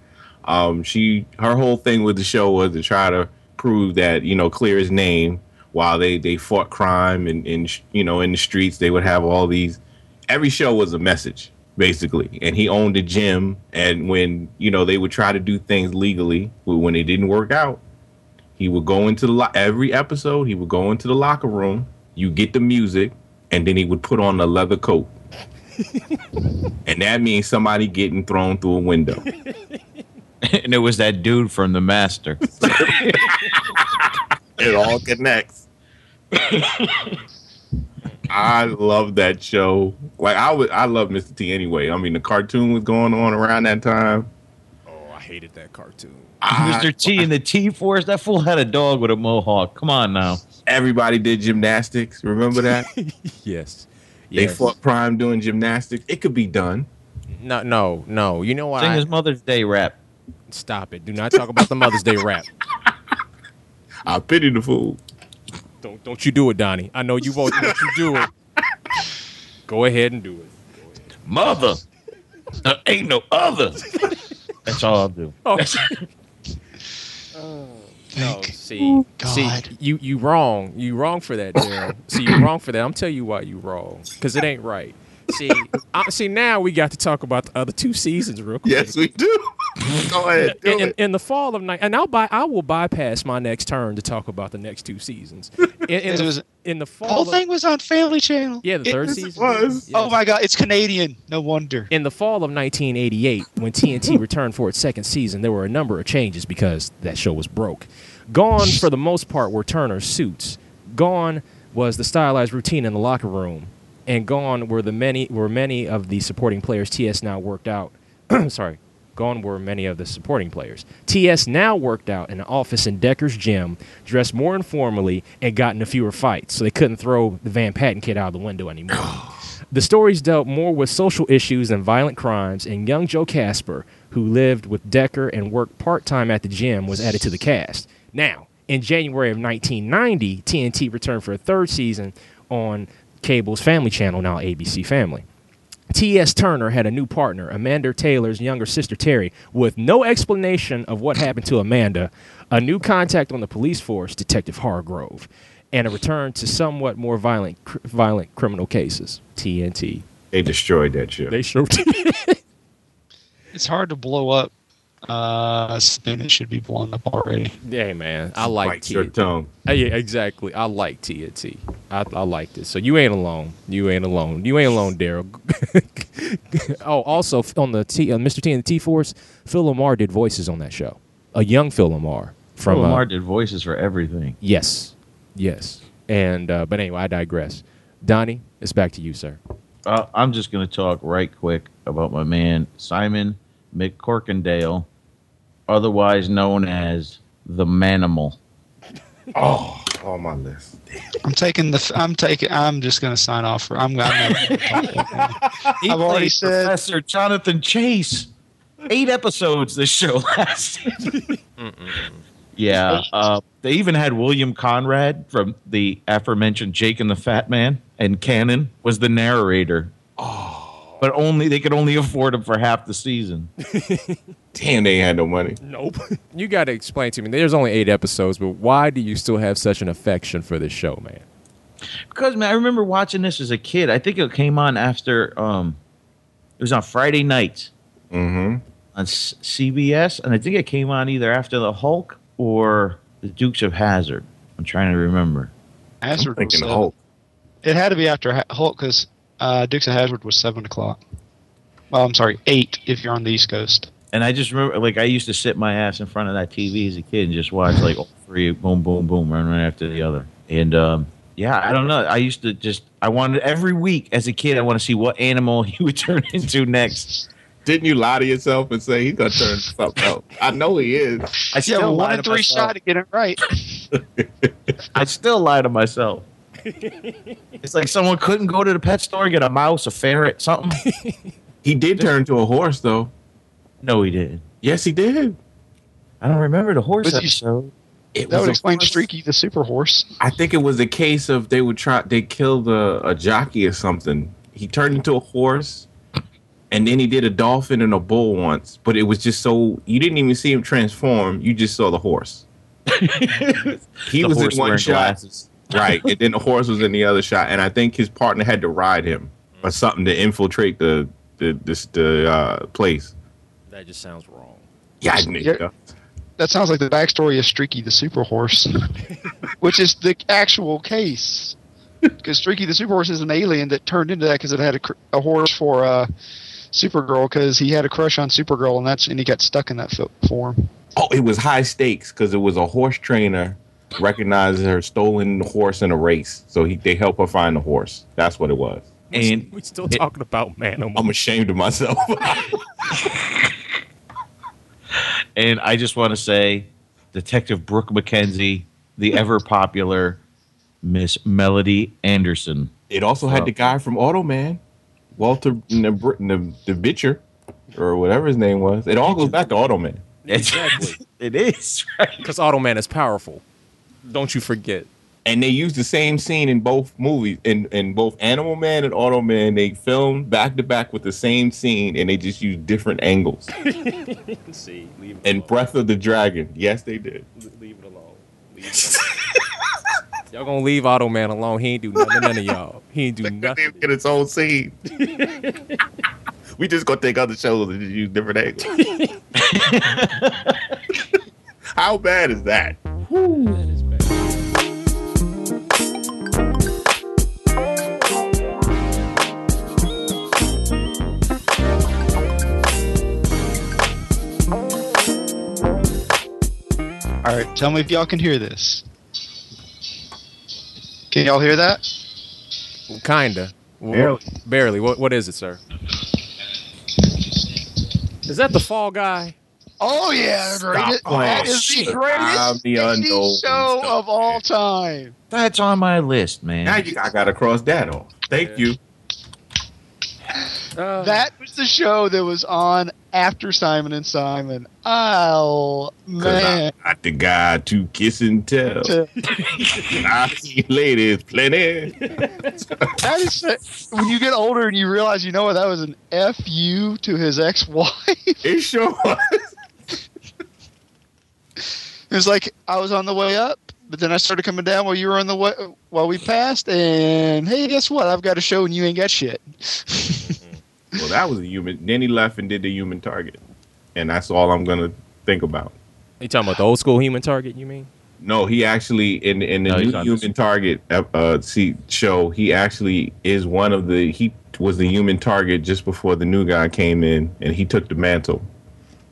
Um, she her whole thing with the show was to try to prove that you know clear his name while they they fought crime and in you know in the streets they would have all these. Every show was a message basically, and he owned a gym. And when you know they would try to do things legally, when it didn't work out, he would go into the lo- every episode. He would go into the locker room. You get the music, and then he would put on a leather coat, <laughs> and that means somebody getting thrown through a window. <laughs> and it was that dude from The Master. <laughs> It all connects. I love that show. Like I would, I love Mr. T anyway. I mean, the cartoon was going on around that time. Oh, I hated that cartoon. I- Mr. T and the T Force. That fool had a dog with a mohawk. Come on now. everybody did gymnastics. Remember that? <laughs> Yes. They Yes. fought crime doing gymnastics. It could be done. No, no, no. You know what? Sing I- his Mother's Day rap. Stop it. Do not talk about the Mother's Day rap. <laughs> I pity the fool. Don't don't you do it, Donny. I know you won't let you do it. Go ahead and do it. Mother. There ain't no other. That's all I'll do. Oh. No, see, see, you you wrong. You wrong for that, Darrell. see, you wrong for that. I'm tell you why you wrong. Because it ain't right. See, I, see. Now we got to talk about the other two seasons real quick. Yes, we do. <laughs> Go ahead. Do in, in, it. in the fall of night, and I'll buy. I will bypass my next turn to talk about the next two seasons. <laughs> In, in It the, was- in the The fall. whole of- thing was on Family Channel. yeah, the third season was. Oh my God, it's Canadian. No wonder. In the fall of 1988, when TNT <laughs> returned for its second season, there were a number of changes because that show was broke. Gone, for the most part, were Turner's suits. Gone was the stylized routine in the locker room, and gone were the many were many of the supporting players TS now worked out. <clears throat> sorry, gone were many of the supporting players. TS now worked out in an office in Decker's gym, dressed more informally, and got into fewer fights, so they couldn't throw the Van Patten kid out of the window anymore. <sighs> The stories dealt more with social issues and violent crimes, and young Joe Casper, who lived with Decker and worked part time at the gym, was added to the cast. Now, in January of 1990, TNT returned for a third season on Cable's Family Channel, now ABC Family. T.S. Turner had a new partner, Amanda Taylor's younger sister Terry, with no explanation of what happened to Amanda, a new contact on the police force, Detective Hargrove, and a return to somewhat more violent, cr- violent criminal cases. TNT. They destroyed that show. They showed. <laughs> It's hard to blow up uh, something it should be blown up already. hey man, I like Bite your TNT. tongue. Uh, yeah, exactly. I like TNT. I, I like this. So you ain't alone. You ain't alone. You ain't alone, Darrell. <laughs> oh, also on the T, uh, Mr. T and the T Force, Phil LaMarr did voices on that show. A young Phil LaMarr from From uh, LaMarr did voices for everything. Yes, yes. And uh, but anyway, I digress. Donny, it's back to you, sir. Uh, I'm just going to talk right quick about my man Simon McCorkindale, otherwise known as the Manimal. Oh, on my list. I'm taking the. f- I'm taking. I'm just gonna sign off. For, I'm. I'm <laughs> He I've already played said- Professor Jonathan Chase. Eight episodes this show lasted. <laughs> yeah, uh, they even had William Conrad from the aforementioned Jake and the Fat Man, and Cannon was the narrator. Oh, but only they could only afford him for half the season. <laughs> Damn, they had no money. Nope. <laughs> you got to explain to me. There's only eight episodes, but why do you still have such an affection for this show, man? Because man, I remember watching this as a kid. I think it came on after um, it was on Friday nights Mm-hmm. on C- CBS, and I think it came on either after the Hulk or the Dukes of Hazzard. I'm trying to remember. Hazzard I'm thinking was of. Hulk. It had to be after Hulk because uh, Dukes of Hazzard was seven o'clock. Well, I'm sorry, eight if you're on the East Coast. And I just remember, like, I used to sit my ass in front of that TV as a kid and just watch, like, all three, boom, boom, boom, one right after the other. And, um, yeah, I don't know. I used to just, I wanted every week as a kid, I want to see what animal <laughs> he would turn into next. Didn't you lie to yourself and say he's gonna turn something else? I know he is. I Yeah, still well, lie one to in three myself. shot to get it right. <laughs> I still lie to myself. It's like someone couldn't go to the pet store and get a mouse, a ferret, something. <laughs> He did turn to a horse though. no, he didn't. Yes, he did. I don't remember the horse Was he- episode. It That was would explain horse. Streaky the Super Horse. I think it was a case of they would try they killed a, a jockey or something. He turned into a horse, and then he did a dolphin and a bull once. But it was just so you didn't even see him transform. You just saw the horse. <laughs> he The was horse in one shot, glasses. Right? And then the horse was in the other shot. And I think his partner had to ride him or something to infiltrate the the this the uh, place. That just sounds wrong. Yeah, I knew. Yeah. That sounds like the backstory of Streaky the Super Horse, <laughs> which is the actual case. Because Streaky the Super Horse is an alien that turned into that because it had a, a horse for uh, Supergirl because he had a crush on Supergirl and that's and he got stuck in that fo- form. Oh, it was high stakes because it was a horse trainer recognizes her stolen horse in a race. So he they help her find the horse. That's what it was. And we're still talking about Manimal. Oh I'm ashamed of myself. <laughs> And I just want to say, Detective Brooke McKenzie, the ever popular Miss Melody Anderson. it also had Oh. the guy from Automan, Walter the the Bitcher, or whatever his name was. It all goes back to Automan. Exactly. <laughs> it is right. Because Automan is powerful. Don't you forget. And they used the same scene in both movies. In in both Animal Man and Auto Man. they filmed back to back with the same scene, and they just used different angles. <laughs> See, leave <laughs> it And alone. Breath of the Dragon, yes, they did. leave it alone. Leave it <laughs> alone. y'all gonna leave Auto Man alone. He ain't do nothing to none of y'all. He ain't do They nothing. get its own scene. we just gonna take other shows and just use different angles. How bad is that? That right, tell me if y'all can hear this. Can y'all hear that? Kinda. Barely. Barely. What What is it, sir? Is that the Fall Guy? Oh yeah, the Stop greatest, playing. that is Shit. the greatest I'm the indie show stuff, of all time. That's on my list, man. Now you, I gotta cross that off. Thank you. Uh, That was the show that was on after Simon and Simon. Oh man, I got the guy to kiss and tell. <laughs> I see ladies plenty. <laughs> that is when you get older and you realize you know what that was an fu to his ex-wife. It sure was. It was like I was on the way up, but then I started coming down while you were on the way while we passed. And hey, guess what? I've got a show and you ain't got shit. <laughs> Well, that was a human. Then he left and did the human target, and that's all I'm gonna think about. you talking about the old school Human Target? You mean? No, he actually in in the No, new Human. Target uh, uh, see, show. He actually is one of the. He was the Human Target just before the new guy came in, and he took the mantle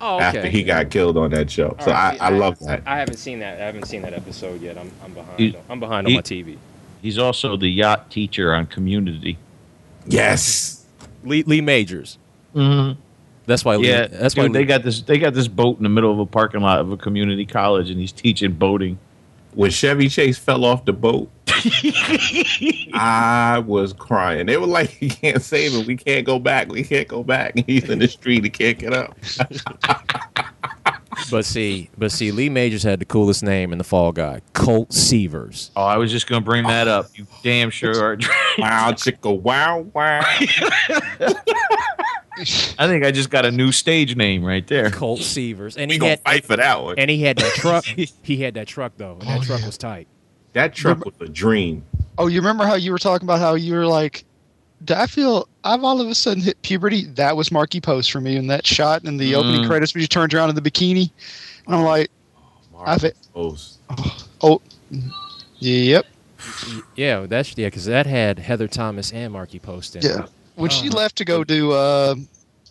Oh, after he got killed on that show. so I, I love that. I haven't seen that. I haven't seen that episode yet. I'm, I'm behind. He- I'm behind he- on my TV. He's also the yacht teacher on Community. Yes, Lee, Lee Majors. Mm-hmm. That's why. Lee, Yeah, that's why dude, they got this. They got this boat in the middle of a parking lot of a community college, and he's teaching boating. when Chevy Chase fell off the boat, <laughs> I was crying. They were like, <laughs> "You can't save him. We can't go back. We can't go back." And <laughs> He's in the street. He can't get up. But see, but see, Lee Majors had the coolest name in the Fall Guy, Colt Seavers. Oh, I was just gonna bring that up. You damn sure are. <laughs> Wow, chicka, wow, wow. I think I just got a new stage name right there. Colt Seavers, and We he gonna had fight for that one. and he had that truck. <laughs> he had that truck though, and that Oh, truck yeah. was tight. That truck was a dream. Oh, you remember how you were talking about how you were like, "Did I feel I've all of a sudden hit puberty?" That was Markie Post for me in that shot in the opening Mm. credits when she turned around in the bikini, and I'm like, I think. Marvelous. Oh, yep. Yeah, that's yeah, because that had Heather Thomas and Markie Post in. it. Yeah. When she Uh-huh. left to go do uh,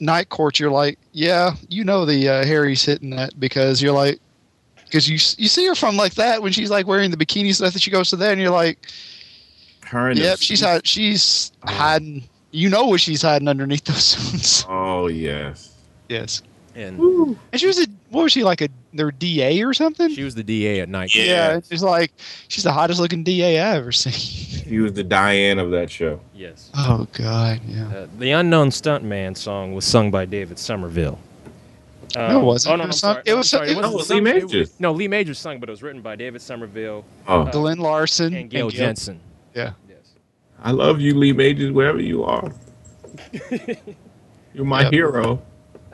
night court, you're like, yeah, you know the uh, Harry's hitting that because you're like, because you you see her from like that when she's like wearing the bikini stuff that she goes to there, and you're like, Her and yep, she's hid- she's hiding. You know what she's hiding underneath those suits. <laughs> Oh yes. yes. and And she was a what was she like a their DA or something? she was the DA at night. Yeah. yeah, she's like she's the hottest looking DA I ever seen. <laughs> she was the Diane of that show. Yes. Oh God, yeah. Uh, the Unknown Stuntman song was sung by David Somerville. Uh, No, it wasn't. Oh, no, It I'm was sorry. it was- sorry. it wasn't was Lee it- Majors. no, Lee Majors sung, but it was written by David Somerville Oh, Uh, Glen Larson and Gail Gil- Jensen. Yeah. Yes. I love you, Lee Majors, wherever you are. <laughs> You're my Yep. hero.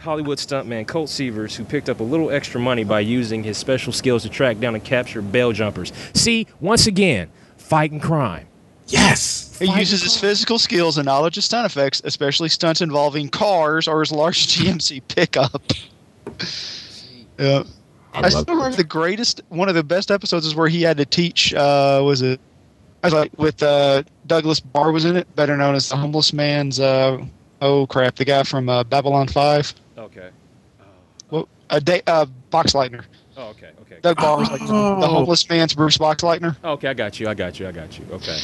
Hollywood stuntman Colt Seavers, who picked up a little extra money by using his special skills to track down and capture bail jumpers. See, once again, fighting crime. Yes. He Fight uses his physical skills and knowledge of stunt effects, especially stunts involving cars or his large <laughs> GMC pickup. yeah. I, love still remember the greatest, one of the best episodes is where he had to teach. Uh, was it? I was like with uh, Douglas Barr was in it, better known as the homeless man's. Uh, oh crap, the guy from uh, Babylon Five. Okay. What? Uh, day, uh, Boxleitner. Oh, okay. Okay. Doug Barr was like the, the Oh. homeless man's Bruce Boxleitner. Okay, I got you. I got you. I got you. Okay.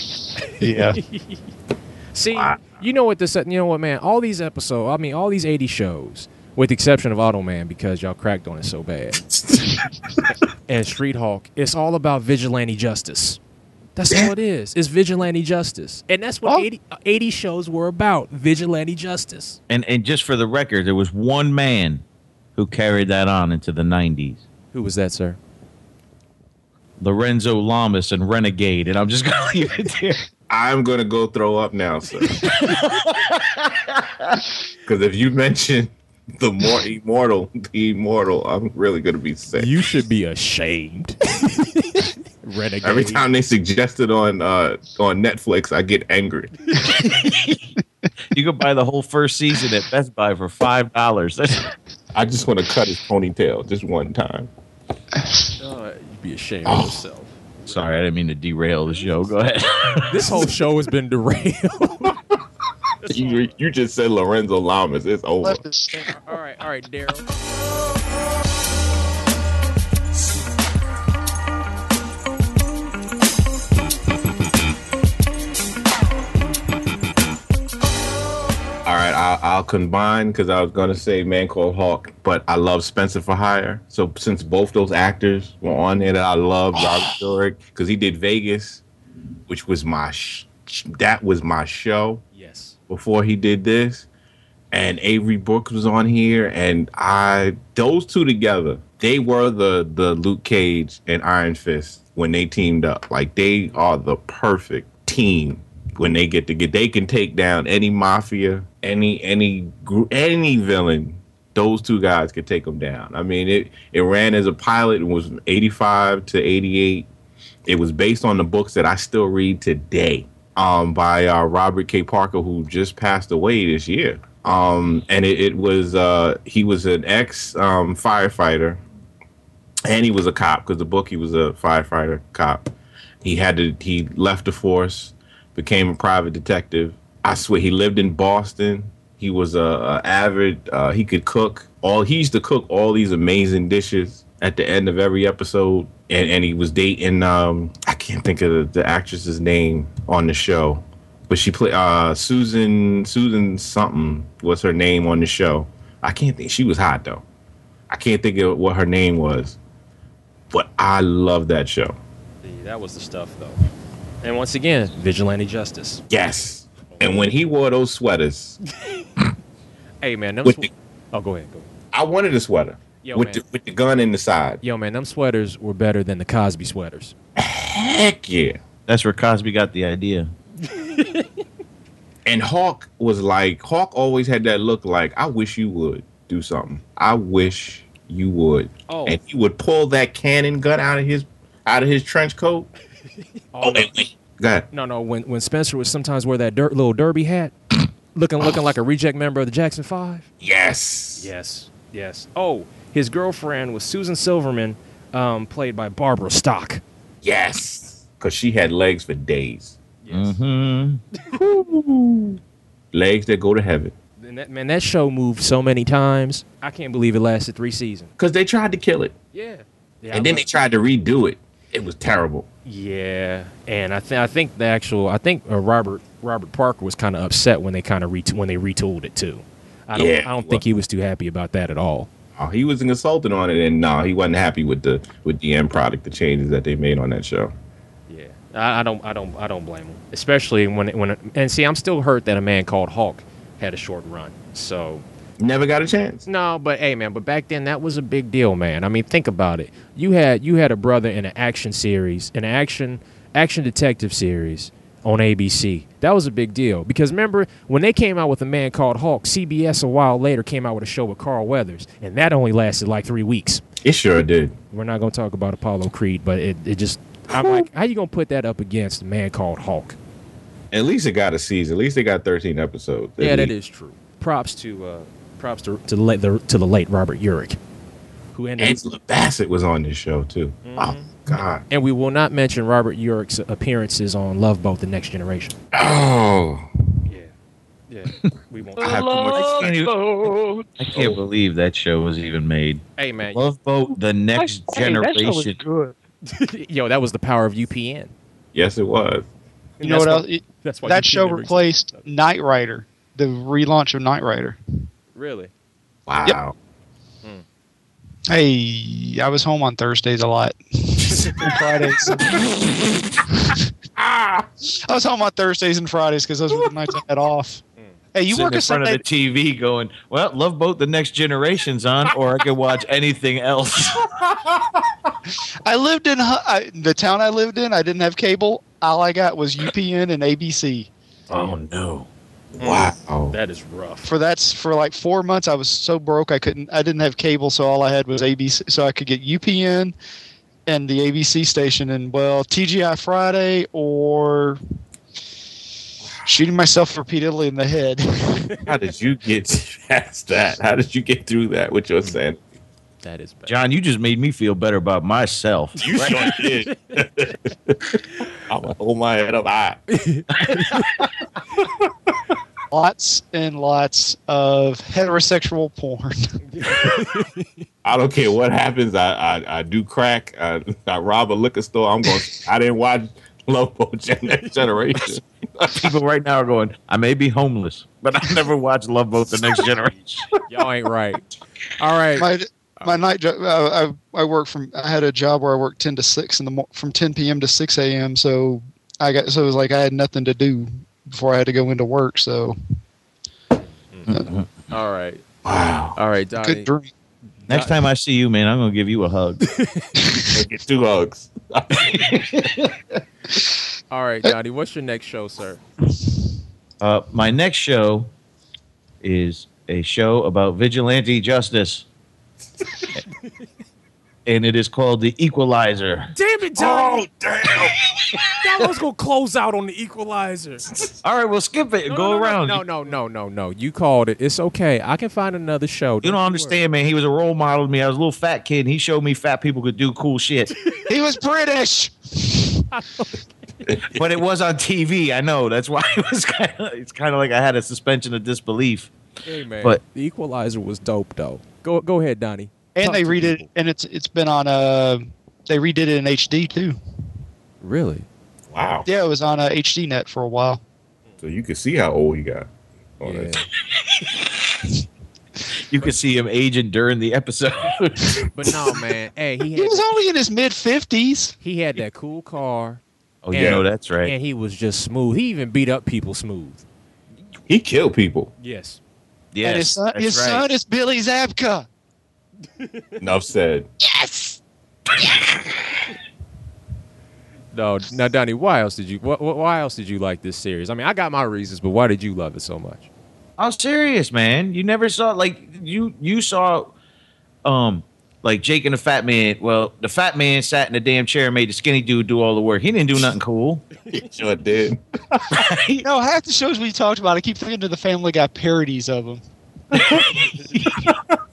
Yeah. <laughs> See, you know what this? You know what, man? All these episodes. I mean, all these '80 shows, with the exception of Auto Man, because y'all cracked on it so bad, <laughs> and Street Hawk. It's all about vigilante justice. That's all it is. It's vigilante justice, and that's what Oh. 80, uh, 80 shows were about: vigilante justice. And and just for the record, there was one man who carried that on into the '90s. Who was that, sir? Lorenzo Lamas and Renegade, and I'm just <laughs> gonna leave it there. I'm gonna go throw up now, sir. <laughs> Because if you mention the more immortal, the immortal, I'm really gonna be sick. You should be ashamed. <laughs> Renegade. Every time they suggest it on uh, on Netflix, I get angry. <laughs> You could buy the whole first season at Best Buy for five dollars. I just want to cut his ponytail just one time. Uh, you'd be ashamed of yourself. Sorry, I didn't mean to derail the show. Go ahead. <laughs> This whole show has been derailed. <laughs> You, you just said Lorenzo Lamas. It's over. All right, all right, Darrell. Right, I'll, combine because I was going to say Man Called Hawk, but I love Spencer for Hire. So since both those actors were on there that I love, oh. Robert Urich, because he did Vegas, which was my sh- that was my show Yes. before he did this, and Avery Brooks was on here, and I those two together, they were the the Luke Cage and Iron Fist when they teamed up. Like they are the perfect team when they get to get. They can take down any mafia, any any any villain. Those two guys could take them down. I mean, it it ran as a pilot and was eighty five to eighty eight. It was based on the books that I still read today um, by uh, Robert K. Parker, who just passed away this year. Um, and it, it was uh, he was an ex um, firefighter, and he was a cop because the book he was a firefighter cop. He had to he left the force, became a private detective. I swear he lived in Boston. He was a, a avid. Uh, he could cook. All he used to cook all these amazing dishes at the end of every episode. And, and he was dating. Um, I can't think of the, the actress's name on the show, but she played uh, Susan. Susan something was her name on the show. I can't think. She was hot though. I can't think of what her name was, but I love that show. That was the stuff, though. And once again, vigilante justice. Yes. And when he wore those sweaters, <laughs> Hey, man. Them With sw- the- oh, go ahead. Go. I wanted a sweater Yo, with man. the, with the gun in the side. Yo, man. Them sweaters were better than the Cosby sweaters. Heck yeah. That's where Cosby got the idea. And Hawk was like, Hawk always had that look like, I wish you would do something. I wish you would. Oh. And he would pull that cannon gun out of his out of his trench coat. Oh, Oh, no. wait, wait. Go ahead. no, no. When when Spencer would sometimes wear that dirt, little derby hat, looking looking like a reject member of the Jackson Five. Yes. Yes, yes. Oh, his girlfriend was Susan Silverman, um, played by Barbara Stock. Yes, because she had legs for days. hmm Legs that go to heaven. And that, man, that show moved so many times. I can't believe it lasted three seasons. Because they tried to kill it. Yeah. yeah and then they tried to redo it. It was terrible. Yeah, and I think I think the actual I think uh, Robert Robert Parker was kind of upset when they kind of ret- when they retooled it too. I don't Yeah, I don't think he was too happy about that at all. Oh, he was an consultant on it, and no, he wasn't happy with the with the end product, the changes that they made on that show. Yeah, I, I don't I don't I don't blame him, especially when it, when and see I'm still hurt that a man called Hawk had a short run. So Never got a chance. no, but hey man, but back then that was a big deal, man. I mean, think about it. You had you had a brother in an action series, an action action detective series on ABC. That was a big deal because remember when they came out with a man called Hawk, CBS a while later came out with a show with Carl Weathers, and that only lasted like three weeks. It sure did. We're not gonna talk about Apollo Creed, but it, it just I'm like, <laughs> how you gonna put that up against a man called Hawk? At least it got a season. At least they got 13 episodes. Yeah, that is true. Props to uh, props to to the late the, to the late Robert Urich, who ended. Angela Bassett was on this show too. Mm-hmm. Oh God. and we will not mention Robert Urich's appearances on Love Boat: The Next Generation. Oh. Yeah, yeah, <laughs> we won't. I, have too much- I can't, even- I can't believe that show was even made. hey man, Love Boat: The Next Generation. Hey, that show was Generation. good. <laughs> yo, that was the power of UPN. Yes, it was. You know what else? It- That's why that UPN show replaced Knight Rider, the relaunch of Knight Rider. Existed. Really? Wow. Hmm. Hey, I was home on Thursdays a lot. <laughs> and Fridays. Ah! I was home on Thursdays and Fridays because those were the nights I had off. Hmm. Hey, you Sitting work in a front Sunday? of the TV, going, "Well, Love Boat: The Next Generation's on, or I can watch <laughs> anything else." I lived in I, the town I lived in. I didn't have cable. All I got was UPN and ABC. oh no! Mm. Wow. That is rough. For that's for like four months. I was so broke I couldn't. I didn't have cable, so all I had was ABC. So I could get UPN and the ABC station, and well, TGI Friday or shooting myself repeatedly in the head. <laughs> How did you get past that? How did you get through that with your sanity? That is bad. Jon, you just made me feel better about myself. You sure did. <laughs> <laughs> I'm gonna hold my head up high. Lots and lots of heterosexual porn. I don't care what happens. I I, I do crack. I, I rob a liquor store. I'm going. I didn't watch Love Boat Generation. People right now are going, "I may be homeless, but I never watched Love Boat: The Next Generation." <laughs> Y'all ain't right. All right. my my night job. Uh, I I work from. I had a job where I worked ten to six in the from ten p.m. to six a.m. So I got so it was like I had nothing to do before I had to go into work. So All right. Wow. All right, Donny. good drink. Next time I see you, man, I'm gonna give you a hug. <laughs> Get two hugs. <laughs> All right, Donny. What's your next show, sir? Uh, my next show is a show about vigilante justice, <laughs> and it is called The Equalizer. Damn it, Donny. Oh, damn. <laughs> that was gonna close out on the Equalizer. All right, well, skip it. No, Go no, no, around. No, no, no, no, no. You called it. It's okay. I can find another show. You don't worry. understand, man. He was a role model to me. I was a little fat kid, and he showed me fat people could do cool shit. <laughs> He was British. <laughs> but it was on TV. I know. That's why it was kind of. It's kind of like I had a suspension of disbelief. Hey man, But- the Equalizer was dope though. Go go ahead, Donny. And they to redid it, and it's it's been on uh they redid it in HD too. Really? Wow. Yeah, it was on uh, HD net for a while. So you can see how old he got. on Yeah. <laughs> You could see him aging during the episode. <laughs> But no, man. Hey, he He had was only in his mid fifties. he had that cool car, oh, And- you know that's right. and he was just smooth. He even beat up people smooth. He killed people. Yes. Yes, and his son, his right. son is Billy Zabka. Enough said. Yes. No, now Donny, why else did you? What, why else did you like this series? I mean, I got my reasons, but why did you love it so much? I'm serious, man. You never saw like you you saw um like Jake and the Fat Man. Well, the Fat Man sat in the damn chair and made the skinny dude do all the work. He didn't do nothing cool. He sure did. <laughs> No, half the shows we talked about, I keep thinking of the Family Guy parodies of them. <laughs>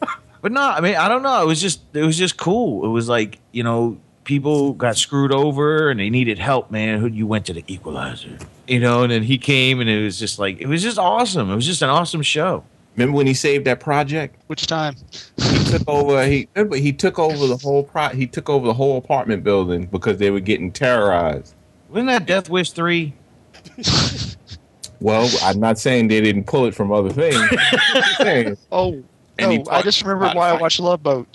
But no, I mean, I don't know. It was just it was just cool. It was like you know, people got screwed over and they needed help. Man, Who you went to the Equalizer, you know, and then he came and it was just like it was just awesome. It was just an awesome show. Remember when he saved that project? Which time? He took over. He remember he took over the whole pro. He took over the whole apartment building because they were getting terrorized. Wasn't that Death Wish three? <laughs> Well, I'm not saying they didn't pull it from other things. I'm just saying. <laughs> Oh, And he no, I just remembered why I watched Love Boat.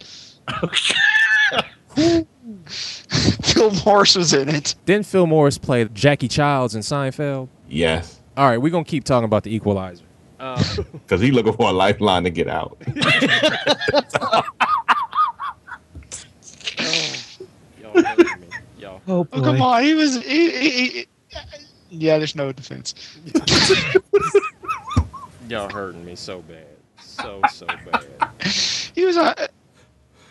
<laughs> Phil Morris was in it. Didn't Phil Morris play Jackie Chiles in Seinfeld? Yes, All right, we're gonna keep talking about the Equalizer. Um, <laughs> because he's looking for a lifeline to get out. <laughs> y'all me. Y'all. Oh, Oh, come on. He was. He, he, he- yeah, there's no defense. Y'all hurting me so bad. So so bad. He was. Uh,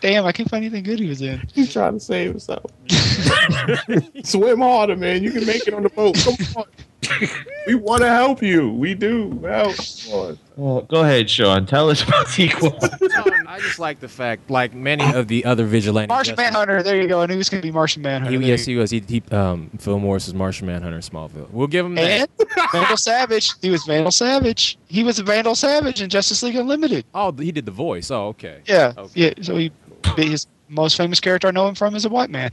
damn, I can't find anything good he was in. He's trying to save himself. <laughs> <laughs> Swim harder, man. You can make it on the boat. Come on. we want to help you. We do. Help. Well, go ahead, Shawn. Tell us about <laughs> the Equalizer. I just like the fact, like many of the other vigilante. Martian justice- Manhunter. There you go. I knew he was going to be Martian Manhunter. He, yes, he was. He, he um, Phil Morris is Martian Manhunter in Smallville. We'll give him that. and Vandal Savage. He was Vandal Savage. He was Vandal Savage in Justice League Unlimited. Oh, he did the voice. Oh, okay. Yeah. Okay. Yeah. So he, beat his most famous character I know him from is a white man.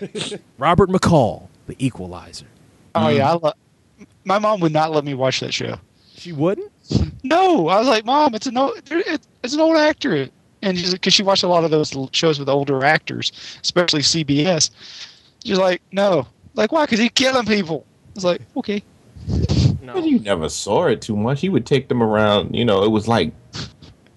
<laughs> Robert McCall, the Equalizer. Oh yeah. I mm. lo- my mom would not let me watch that show. She wouldn't. No, I was like, Mom, it's an old, it's an old actor, and because she watched a lot of those shows with older actors, especially CBS. She's like, no, like why? Because he's killing people. I was like, okay, No. But you never saw it too much. He would take them around. You know, it was like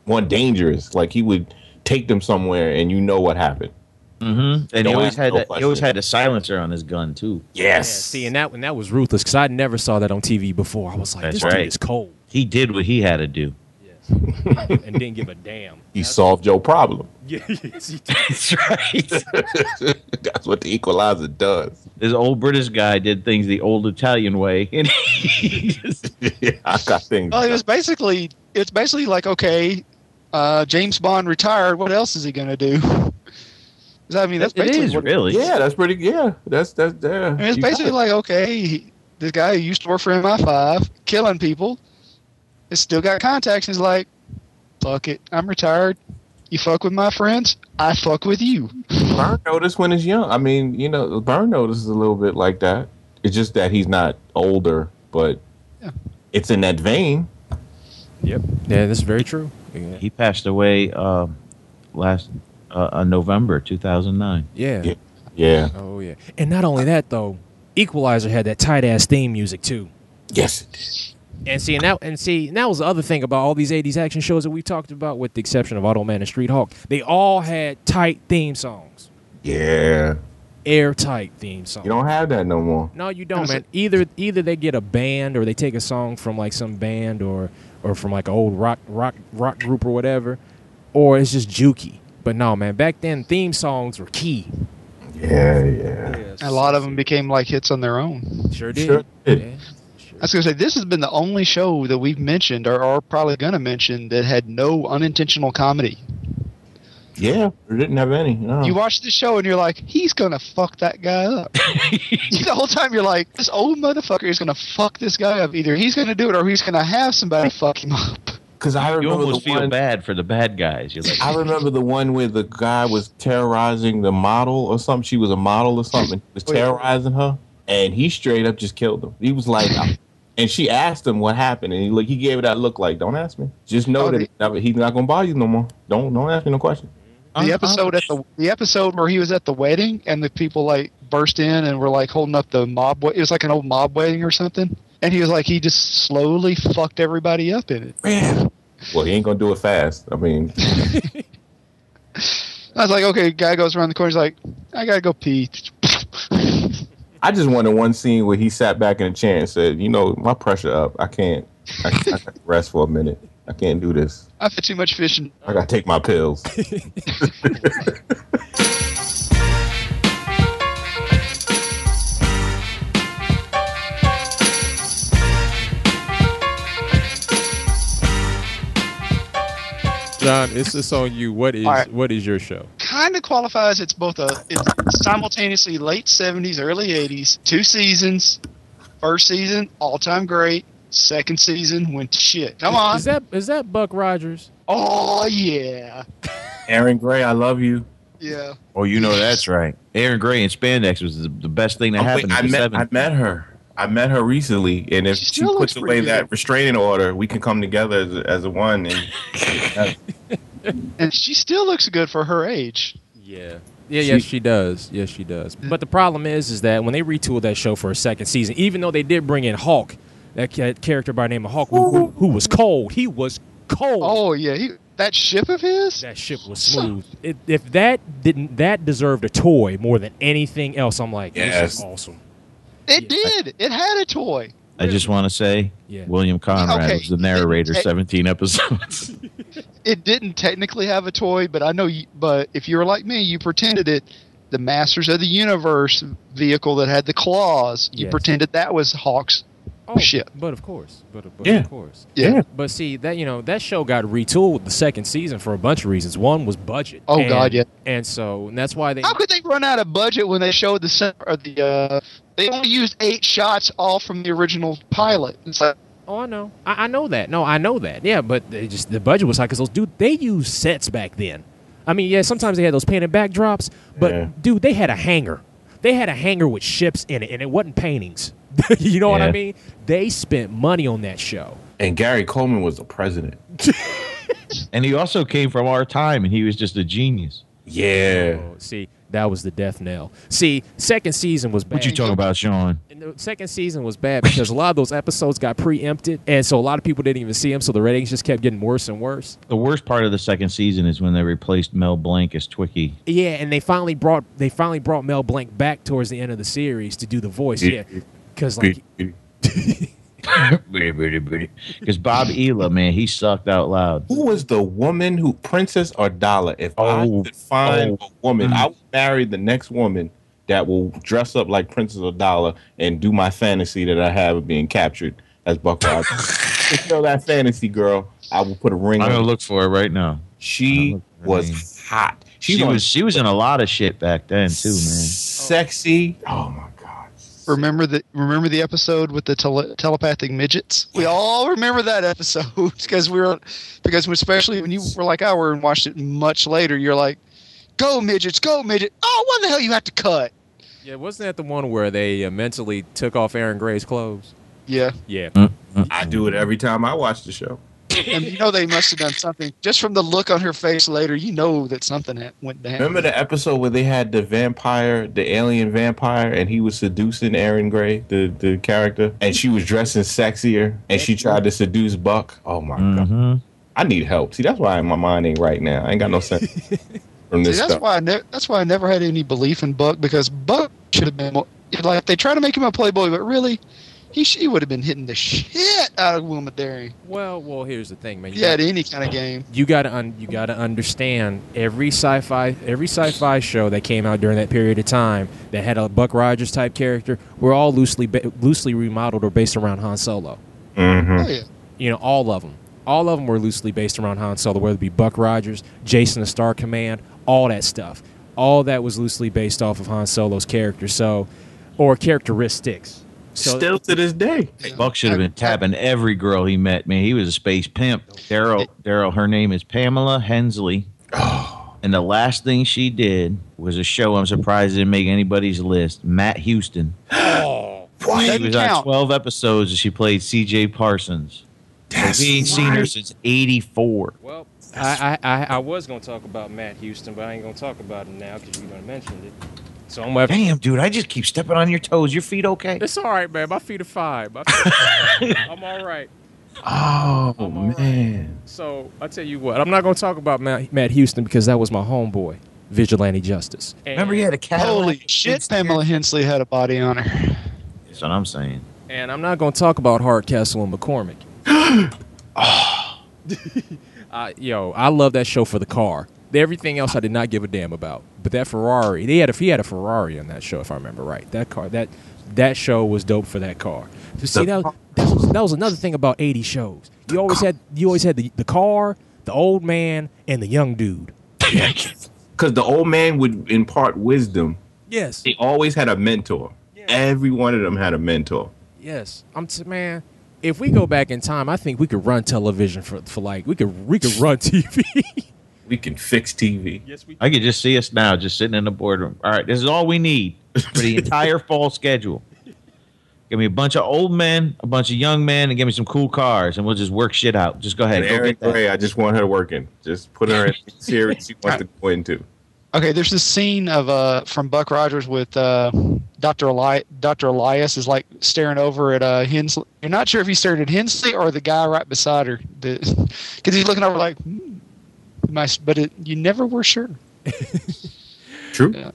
more dangerous. Like he would take them somewhere, and you know what happened. Mm-hmm. And he always had no that, he always had a silencer on his gun too. Yeah, Yes. see, and that and that was ruthless because I never saw that on TV before. I was like, That's this right. dude is cold. He did what he had to do. Yes. <laughs> and didn't give a damn. he solved your problem. <laughs> Yes, he did. <laughs> That's right. That's what the equalizer does. this old British guy did things the old Italian way, and he just, yeah, I got things. well, it was basically, it's basically like, okay, uh, James Bond retired. What else is he gonna do? <laughs> 'Cause, I mean, that's it basically is what, really. yeah, that's pretty. Yeah, that's that's there. I mean, it's You basically it. like, okay, he, this guy who used to work for MI5, killing people, has still got contacts, and he's like, fuck it, I'm retired. You fuck with my friends, I fuck with you. <laughs> Burn notice when it's young. I mean, you know, Burn notice is a little bit like that. It's just that he's not older, but Yeah. it's in that vein. Yep. Yeah, that's very true. Yeah. He passed away um, last uh, uh, November 2009. yeah. Yeah. Yeah. Oh yeah. And not only that though, Equalizer had that tight ass theme music too. Yes. it did. And see, and that, and see, and that was the other thing about all these '80s action shows that we talked about, with the exception of Automan and Street Hawk. They all had tight theme songs, Yeah. airtight theme song. You don't have that no more. No, you don't, man. Either either they get a band or they take a song from like some band or or from like an old rock rock rock group or whatever, or it's just jukey. But no, man. Back then, theme songs were key. Yeah, yeah. A lot of them became like hits on their own. Sure did. Sure did. Yeah, sure. I was gonna say this has been the only show that we've mentioned or are probably gonna mention that had no unintentional comedy. Yeah, we didn't have any. No. You watch the show and you're like, he's gonna fuck that guy up. <laughs> <laughs> the whole time you're like, this old motherfucker is gonna fuck this guy up. Either he's gonna do it or he's gonna have somebody fuck him up. Because I You remember almost the feel one. bad for the bad guys. You're like, I remember the one where the guy was terrorizing the model or something. She was a model or something. He was <laughs> Oh, terrorizing her, and he straight up just killed him. He was like, and she asked him what happened, and he look, he gave her that look like, "Don't ask me. Just know Oh, that the- he's not- he's not gonna bother you no more. Don't don't ask me no question." The uh-huh. episode at the the episode where he was at the wedding and the people like burst in and were like holding up the mob. It was like an old mob wedding or something. And he was like, he just slowly fucked everybody up in it. Man. Well, he ain't gonna do it fast. I mean, <laughs> I was like, okay, guy goes around the corner. He's like, I gotta go pee. <laughs> I just wanted one scene where he sat back in a chair and said, "You know, my pressure up. I can't. I, I gotta rest for a minute. I can't do this. I've had too much fishing. I gotta take my pills." <laughs> Jon, it's just on you. What is All right. what is your show? Kind of qualifies. It's both a it's simultaneously late '70s, early '80s. Two seasons. First season, all time great. Second season went to shit. Come on. Is that is that Buck Rogers? oh yeah, <laughs> Erin Gray, I love you. yeah. Oh, you know that's right. Erin Gray in spandex was the, the best thing that Oh, wait, happened I in the met I met her. I met her recently, and if She she, puts away pretty that restraining order, we can come together as a, as a one. And <laughs> And she still looks good for her age. Yeah. Yeah, She- yes, she does. Yes, she does. But the problem is, is that when they retooled that show for a second season, even though they did bring in Hawk, that ca- character by the name of Hawk, who, who, who was cold, he was cold. Oh yeah, he, that ship of his. That ship was smooth. It, if that didn't, that deserved a toy more than anything else. I'm like, this Yes. is awesome. It did. It had a toy. I just want to say, Yeah. William Conrad Okay. was the narrator. Hey. 17 episodes. <laughs> <laughs> It didn't technically have a toy, but I know. You, but if you were like me, you pretended it. The Masters of the Universe vehicle that had the claws. You Yes. pretended that was Hawk's Oh, ship. But of course, but, but Yeah. of course. Yeah. But see that you know that show got retooled with the second season for a bunch of reasons. One was budget. Oh, And- God, yeah. And so and that's why they. How could they run out of budget when they showed the center of the? Uh, they only used eight shots, all from the original pilot. It's like, Oh, I know. I, I know that. No, I know that. Yeah, but they just the budget was high because those dude they used sets back then. I mean, yeah, sometimes they had those painted backdrops, but Yeah. dude, they had a hangar. They had a hangar with ships in it, and it wasn't paintings. <laughs> you know what I mean? They spent money on that show. and Gary Coleman was the president. <laughs> and he also came from our time, and he was just a genius. Yeah. Oh, see, that was the death knell. See, second season was bad. What you talking about, Shawn? And the second season was bad because a lot of those episodes got preempted, and so a lot of people didn't even see them. So the ratings just kept getting worse and worse. The worst part of the second season is when they replaced Mel Blanc as Twiki. Yeah, and they finally brought they finally brought Mel Blanc back towards the end of the series to do the voice. Yeah, because like <laughs> Because Bob Elyea, man, he sucked out loud. Who was the woman who Princess Ardala? If I Oh. could find Oh. a woman, Mm. I would marry the next woman that will dress up like Princess Ardala and do my fantasy that I have of being captured as Buck Rogers. <laughs> if you know that fantasy girl, I will put a ring I'm on. gonna it. look for it right now. She I'm looking for her was hot. She, She's on was she was in a lot of shit back then too, man. Sexy. Oh my god. Remember the remember the episode with the tele- telepathic midgets? We all remember that episode <laughs> because we were because especially when you were like I were and watched it much later. You're like, "Go midgets, go midget!" Oh, what the hell you have to cut? yeah, wasn't that the one where they uh, mentally took off Erin Gray's clothes? Yeah, Yeah, I do it every time I watch the show. And you know they must have done something just from the look on her face later. You know that something went down. Remember the episode where they had the vampire, the alien vampire, and he was seducing Erin Gray, the, the character, and she was dressing sexier, and she tried to seduce Buck. Oh my god, hmm I need help. See, that's why my mind ain't right now. I ain't got no sense <laughs> from See, this that's stuff. why I ne- that's why I never had any belief in Buck because Buck should have been more, like they try to make him a playboy, but really, he sh- he would have been hitting the shit out of Wilma Deering. Well, well, here's the thing, man. You If he had got- any kind of game. you gotta un- you gotta understand every sci-fi every sci-fi show that came out during that period of time that had a Buck Rogers type character were all loosely loosely remodeled or based around Han Solo. Mhm. Oh yeah. You know, all of them. All of them were loosely based around Han Solo, whether it be Buck Rogers, Jason the Star Command, all that stuff. All that was loosely based off of Han Solo's character, so or characteristics. So Still to this day. Buck should have been tapping every girl he met, man. He was a space pimp. Darrell, Darrell, her name is Pamela Hensley. Oh. And the last thing she did was a show I'm surprised didn't make anybody's list. Matt Houston. <gasps> oh, She Doesn't was on count. 12 episodes and she played CJ Parsons. That's we ain't seen her since 84. well, I, I, I, I was gonna talk about Matt Houston, but I ain't gonna talk about him now because you're gonna mention it. So I'm gonna have to Damn, dude, I just keep stepping on your toes. Your feet okay? It's all right, man. My feet are fine. Feet are fine. <laughs> I'm all right. Oh I'm all right. man. So I tell you what, I'm not going to talk about Matt, Matt Houston because that was my homeboy, Vigilante Justice. And, Remember he had a cat? Holy shit! Pamela Hensley had a body on her. That's what I'm saying. And I'm not going to talk about Hardcastle and McCormick. <gasps> <laughs> uh, yo, I love that show for the car. Everything else I did not give a damn about, but that Ferrari, they had a, he had a Ferrari on that show if I remember right. That car, that that show was dope for that car. To see that, that was that was another thing about '80 shows. You always had you always had the, the car, the old man and the young dude. Because the old man would impart wisdom. Yes. He always had a mentor. Yeah. Every one of them had a mentor. Yes. I'm t- man. If we go back in time, I think we could run television for, for like we could we could run TV. <laughs> We can fix TV. yes, we. I could just see us now, just sitting in the boardroom. All right, this is all we need for the <laughs> entire fall schedule. Give me a bunch of old men, a bunch of young men, and give me some cool cars, and we'll just work shit out. Just go ahead. And Go Erin get that. Gray, I just want her working. Just put her in the series she wants to go into. Okay, there's this scene of uh from Buck Rogers with uh Dr. Eli- Dr. Elias is like staring over at uh Hensley. You're not sure if he's staring at Hensley or the guy right beside her, because he's looking over like, hmm, my, but it, you never were sure. <laughs> True. Yeah.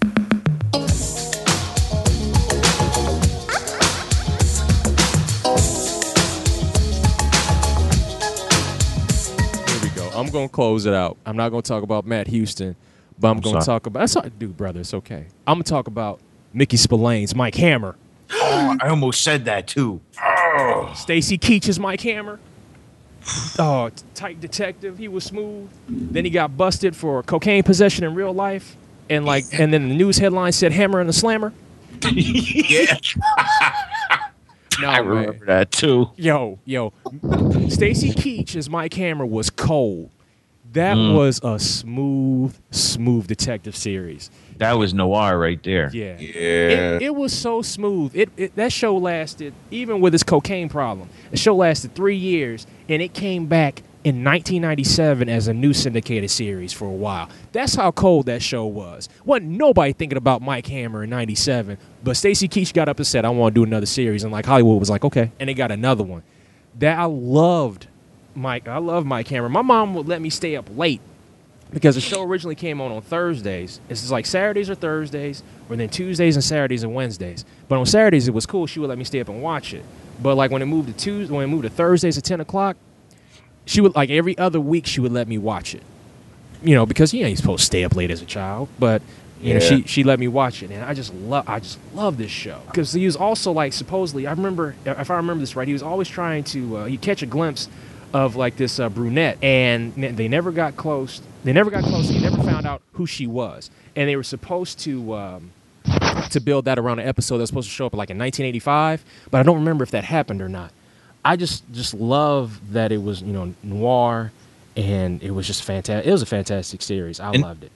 Here we go. I'm gonna close it out. I'm not gonna talk about Matt Houston, but I'm gonna sorry. talk about. That's all, dude, brother. It's okay. I'm gonna talk about Mickey Spillane's Mike Hammer, <gasps> Oh, I almost said that too. Oh. Stacy Keach is Mike Hammer. Oh, <sighs> t- tight detective. He was smooth. Then he got busted for cocaine possession in real life, and like, and then the news headline said Hammer and the Slammer. <laughs> Yeah. <laughs> No, I man. remember that too. Yo, yo, Stacy Keach as Mike Hammer was cold. That Mm. was a smooth, smooth detective series. That was noir right there. Yeah. Yeah. It, it was so smooth. It, it that show lasted even with its cocaine problem. The show lasted three years, and it came back in 1997 as a new syndicated series for a while. That's how cold that show was. Wasn't nobody thinking about Mike Hammer in '97, but Stacy Keach got up and said, "I want to do another series," and like Hollywood was like, "Okay," and they got another one. That I loved. Mike, I love Mike Hammer. My mom would let me stay up late because the show originally came on on Thursdays. Is like Saturdays or Thursdays, or then Tuesdays and Saturdays and Wednesdays. But on Saturdays it was cool. She would let me stay up and watch it. But like when it moved to Tuesday, when it moved to Thursdays at ten o'clock, she would like every other week she would let me watch it. You know, because you ain't supposed to stay up late as a child, but you know she she let me watch it, and I just love I just love this show because he was also like supposedly I remember if I remember this right, he was always trying to uh, you catch a glimpse of like this uh, brunette, and they never got close. They never got close. He never found out who she was, and they were supposed to um, to build that around an episode that was supposed to show up like in 1985, but I don't remember if that happened or not. I just just love that it was you know noir, and it was just fantastic. It was a fantastic series. I And- loved it.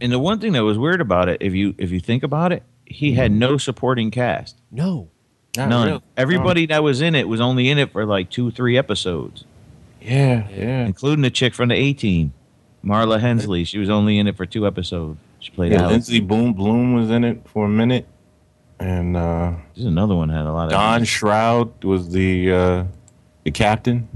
And the one thing that was weird about it, if you if you think about it, he had no supporting cast. No, None. really. Everybody that was in it was only in it for like two, three episodes, Yeah, yeah. including the chick from the A Team, Marla Heasley. She was only in it for two episodes. She played yeah Alice. Lindsay Boom Bloom was in it for a minute. And uh There's another one that had a lot of. Don Stroud was the uh the captain.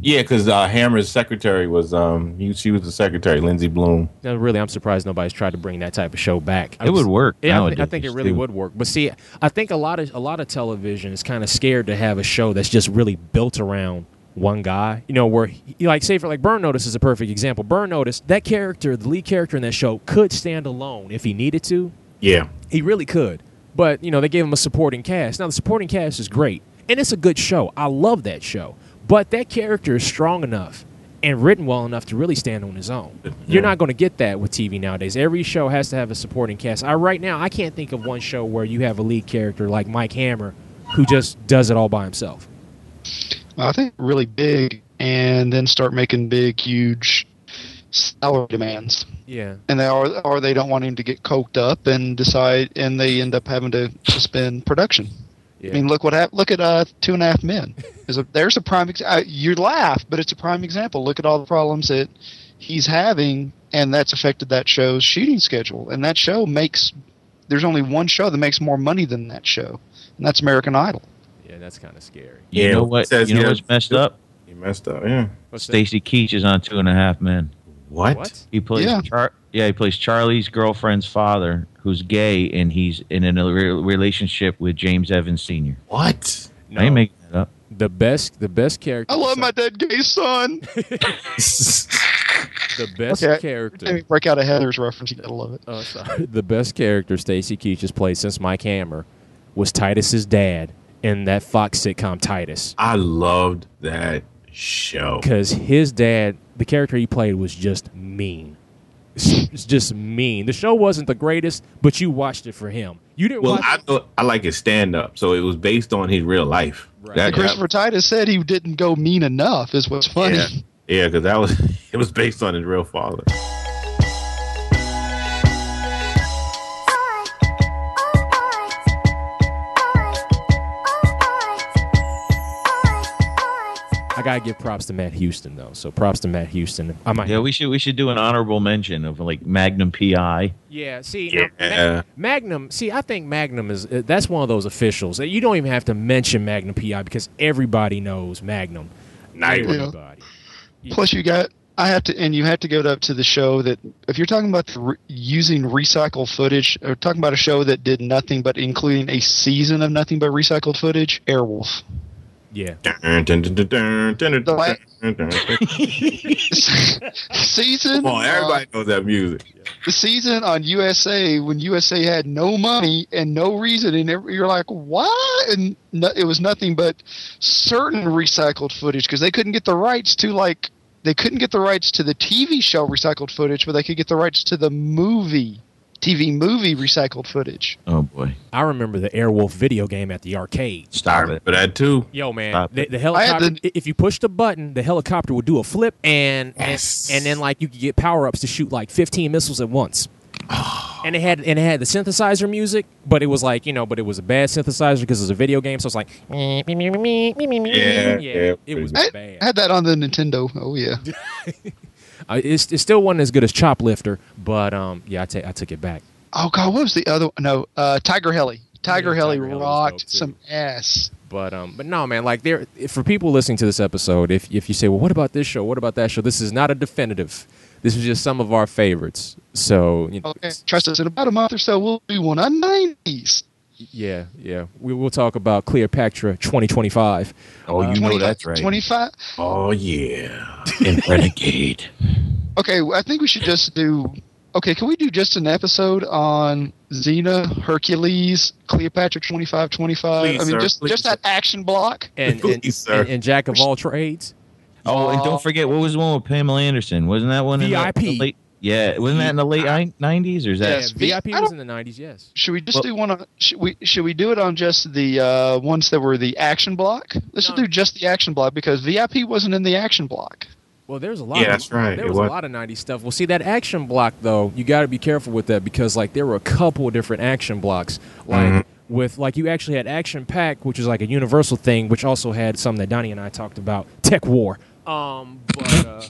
Yeah, because uh, Hammer's secretary was um he, she was the secretary, Lindsay Bloom. no, really, I'm surprised nobody's tried to bring that type of show back. I It would work. Yeah, I, thi- I think it really too. would work. But see, I think a lot of a lot of television is kind of scared to have a show that's just really built around one guy. You know, where he, like say for like Burn Notice is a perfect example. Burn Notice, that character, the lead character in that show, could stand alone if he needed to. Yeah. He really could. But, you know, they gave him a supporting cast. Now, the supporting cast is great, and it's a good show. I love that show. But that character is strong enough and written well enough to really stand on his own. You're not going to get that with TV nowadays. Every show has to have a supporting cast. I right now, I can't think of one show where you have a lead character like Mike Hammer who just does it all by himself. I think really big, and then start making big, huge salary demands. Yeah. and they are, or they don't want him to get coked up and decide and they end up having to suspend production. Yeah. I mean, look what happened. Look at uh, Two and a Half Men. <laughs> There's a, there's a prime. Ex- uh, you laugh, but it's a prime example. Look at all the problems that he's having, and that's affected that show's shooting schedule. And that show makes. There's only one show that makes more money than that show, and that's American Idol. Yeah, that's kind of scary. You Yeah, know what? says You know here- what's messed up? He messed up, yeah. Stacy Keach is on Two and a Half Men. What? What? He plays Yeah. Char- yeah, he plays Charlie's girlfriend's father, who's gay, and he's in a re- relationship with James Evans Sr. What? No. I ain't making that up. the best the best character I love my dead gay son. <laughs> the best Okay, character Let me break out a Heather's reference. You gotta love it. Oh, sorry. <laughs> the best character Stacy Keach has played since Mike Hammer was Titus's dad in that Fox sitcom Titus. I loved that show. because his dad, the character he played, was just mean. It's just mean. The show wasn't the greatest, but you watched it for him. You didn't Well, watch. I know, I like his stand up, so it was based on his real life. Right. That- And Christopher Titus said he didn't go mean enough. Is what's funny. Yeah. Yeah, because that was <laughs> it was based on his real father. I gotta give props to Matt Houston though. So props to Matt Houston. I might. Yeah, we should we should do an honorable mention of like Magnum PI. Yeah, see, Yeah. now, Magnum. See, I think Magnum is uh, that's one of those officials. that You don't even have to mention Magnum PI because everybody knows Magnum. Nice. Everybody. Plus, you got I have to, and you have to go up to the show that if you're talking about re- using recycled footage, or talking about a show that did nothing but including a season of nothing but recycled footage, Airwolf. Yeah. <laughs> Season. Come on, everybody knows that music. the season on USA when USA had no money and no reason, and you're like, why? And no, it was nothing but certain recycled footage because they couldn't get the rights to like they couldn't get the rights to the TV show recycled footage, but they could get the rights to the movie, TV movie recycled footage. Oh boy, I remember the Airwolf video game at the arcade. stop it. For that too. Yo, man, the, the helicopter. had if you push the button, the helicopter would do a flip, and Yes. and, and then like you could get power ups to shoot like 15 missiles at once. <sighs> and it had and it had the synthesizer music, but it was like you know, but it was a bad synthesizer because it was a video game, so it's like yeah, yeah, it was I, bad. I had that on the Nintendo. Oh yeah, <laughs> Uh, it's, it still wasn't as good as Choplifter, but um, yeah, I take I took it back. oh god, what was the other? one? No, uh, Tiger Heli. Tiger Yeah, Heli Tiger rocked some ass. But um, but no, man. Like there, if- for people listening to this episode, if if you say, well, what about this show? What about that show? This is not a definitive. This is just some of our favorites. So you know, Okay, trust us. In about a month or so, we'll do one on nineties. Yeah, yeah. We will talk about Cleopatra 2025. Oh, you know that's right. Twenty-five. Oh yeah. In Renegade. <laughs> Okay, I think we should just do. Okay, can we do just an episode on Xena, Hercules, Cleopatra twenty five twenty five? Please, I mean, sir, just please, just that action block. And Please, and, sir. and, and Jack of all trades. Oh, and don't uh, forget what was the one with Pamela Anderson? Wasn't that one in the- VIP. the late? Yeah, wasn't that in the late nineties or is that? Yes. Yeah, VIP was in the 90s. Yes. Should we just Well- do one on? Should we should we do it on just the uh, ones that were the action block? Let's No. do just the action block because VIP wasn't in the action block. Well, there's a lot. Yeah, of, that's right. There It was, a lot of '90s stuff. Well, see that action block though, you got to be careful with that because like there were a couple of different action blocks. Like Mhm. with like you actually had Action Pack, which is like a Universal thing, which also had something that Donny and I talked about, TekWar. Um, but uh,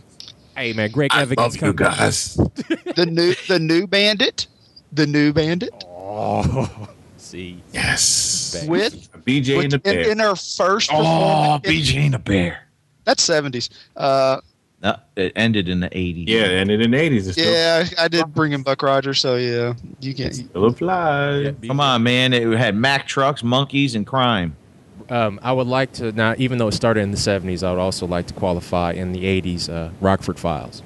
hey man, Greg I Evans love you come guys. <laughs> The new the new Bandit, the new Bandit Oh, <laughs> see, Yes. Bang. with BJ and the with- in, Bear. in her first. Oh, BJ and the Bear. That's seventies. Uh, No, it ended in the eighties. Yeah, and in the eighties, yeah, I, I did bring in Buck Rogers, so yeah, you can't. still apply. Yeah, Come on, man! It had Mack trucks, monkeys, and crime. Um, I would like to now, even though it started in the '70s, I would also like to qualify in the '80s. Uh, Rockford Files.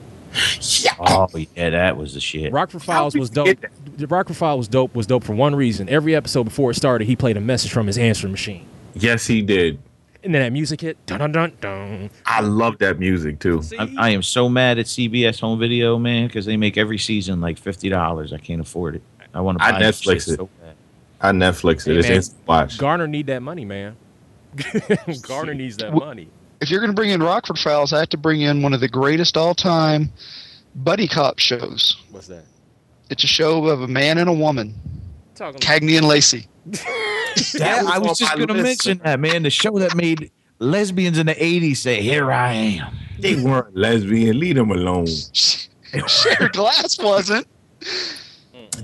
Oh yeah, that was the shit. Rockford Files was dope. The Rockford Files was dope. Was dope for one reason. Every episode before it started, he played a message from his answering machine, Yes, he did. and then that music hit. Dun dun dun dun. I love that music too. I, I am so mad at CBS Home Video, man, because they make every season like fifty dollars. I can't afford it. I want to I buy that Netflix it. so bad. I Netflix it. Hey, it's man. instant watch. Garner need that money, man. <laughs> Garner needs that Wh- money. If you're going to bring in Rockford Files, I have to bring in one of the greatest all time buddy cop shows. What's that? It's a show of a man and a woman, Talking. Cagney and Lacey. <laughs> Yeah, was I was just going to mention that, man. The show that made lesbians in the '80s say, "Here I am." They weren't lesbian. Leave them alone. <laughs> Sharon Gless wasn't.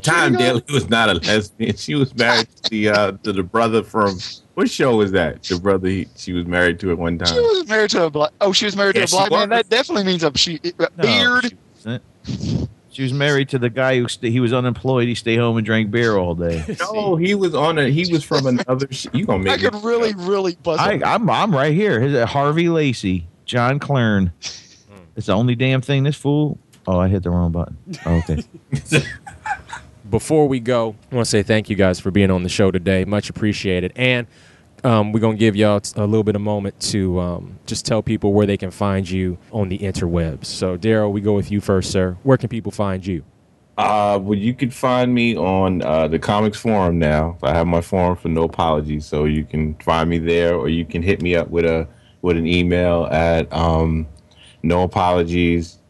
Tyne. Daly was not a lesbian. She was married to the uh, to the brother from what show was that? The brother he, she was married to at one time. She was married to a black. Oh, she was married Yeah, to a black man. That definitely means a she, a No, beard. she wasn't. She was married to the guy who sta he was unemployed. He stayed home and drank beer all day. <laughs> No, he was on a. He was from another. Sh- you gonna make? I make could it really, really buzz. I, up. I'm I'm right here. His, uh, Harvey Lacey, John Karlen. <laughs> It's the only damn thing this fool. Oh, I hit the wrong button. Oh, okay. <laughs> Before we go, I want to say thank you guys for being on the show today. Much appreciated. And um, we're gonna give y'all a little bit of moment to um, just tell people where they can find you on the interwebs. So, Darrell, we go with you first, sir. Where can people find you? Uh, well, you can find me on uh, the comics forum now. I have my forum for no apologies, so you can find me there, or you can hit me up with a with an email at um, no apologies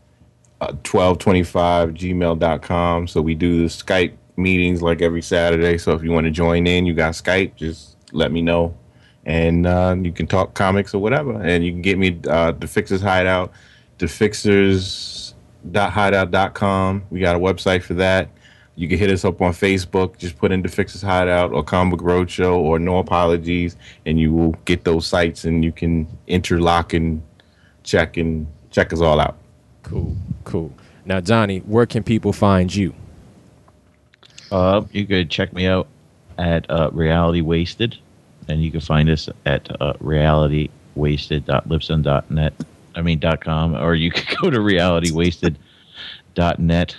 uh, 1225 gmail.com. So we do the Skype meetings like every Saturday. So if you want to join in, you got Skype, just let me know, and uh, you can talk comics or whatever, and you can get me uh, the Fixers Hideout, the Fixers hideout.com. We got a website for that. You can hit us up on Facebook. Just put in the Fixers Hideout or Comic Roadshow or No Apologies, and you will get those sites and you can interlock and check and check us all out. Cool, cool. Now, Johnny, where can people find you? Uh, you could check me out at uh, Reality Wasted, and you can find us at uh, realitywasted.libsyn.net. I mean dot com, or you <laughs> could go to realitywasted.net,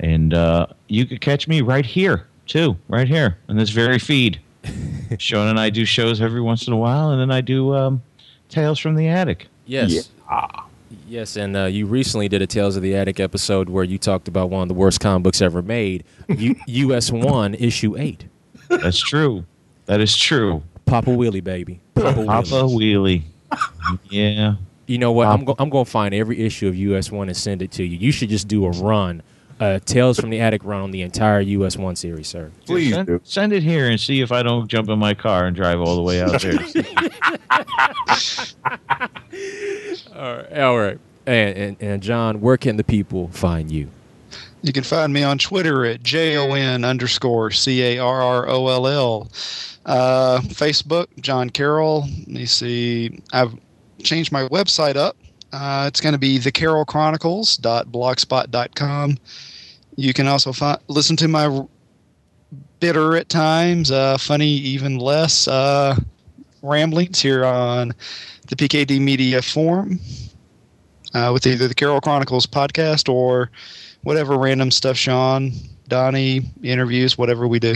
and uh, you could catch me right here too, right here in this very feed. <laughs> Shawn and I do shows every once in a while, and then I do um, Tales from the Attic. Yes. Yes, and uh, you recently did a Tales of the Attic episode where you talked about one of the worst comic books ever made, U- <laughs> US 1, issue 8. That's true. That is true. Papa Wheelie, baby. Papa Papa Wheelie. Wheelie. Yeah. You know what? I'm, go- I'm going to find every issue of US 1 and send it to you. You should just do a run, a Tales from the Attic run on the entire US 1 series, sir. Please send, do. send it here and see if I don't jump in my car and drive all the way out there. <laughs> <laughs> All right. All right. And, and, and Jon, where can the people find you? You can find me on Twitter at J-O-N underscore C-A-R-R-O-L-L. Uh, Facebook, Jon Carroll. Let me see. I've changed my website up. Uh, it's going to be thecarrollchronicles.blogspot.com. You can also fi- listen to my bitter at times, uh, funny even less uh, ramblings here on the PKD Media Forum uh, with either the Carroll Chronicles podcast or whatever random stuff Shawn, Donny, interviews, whatever we do.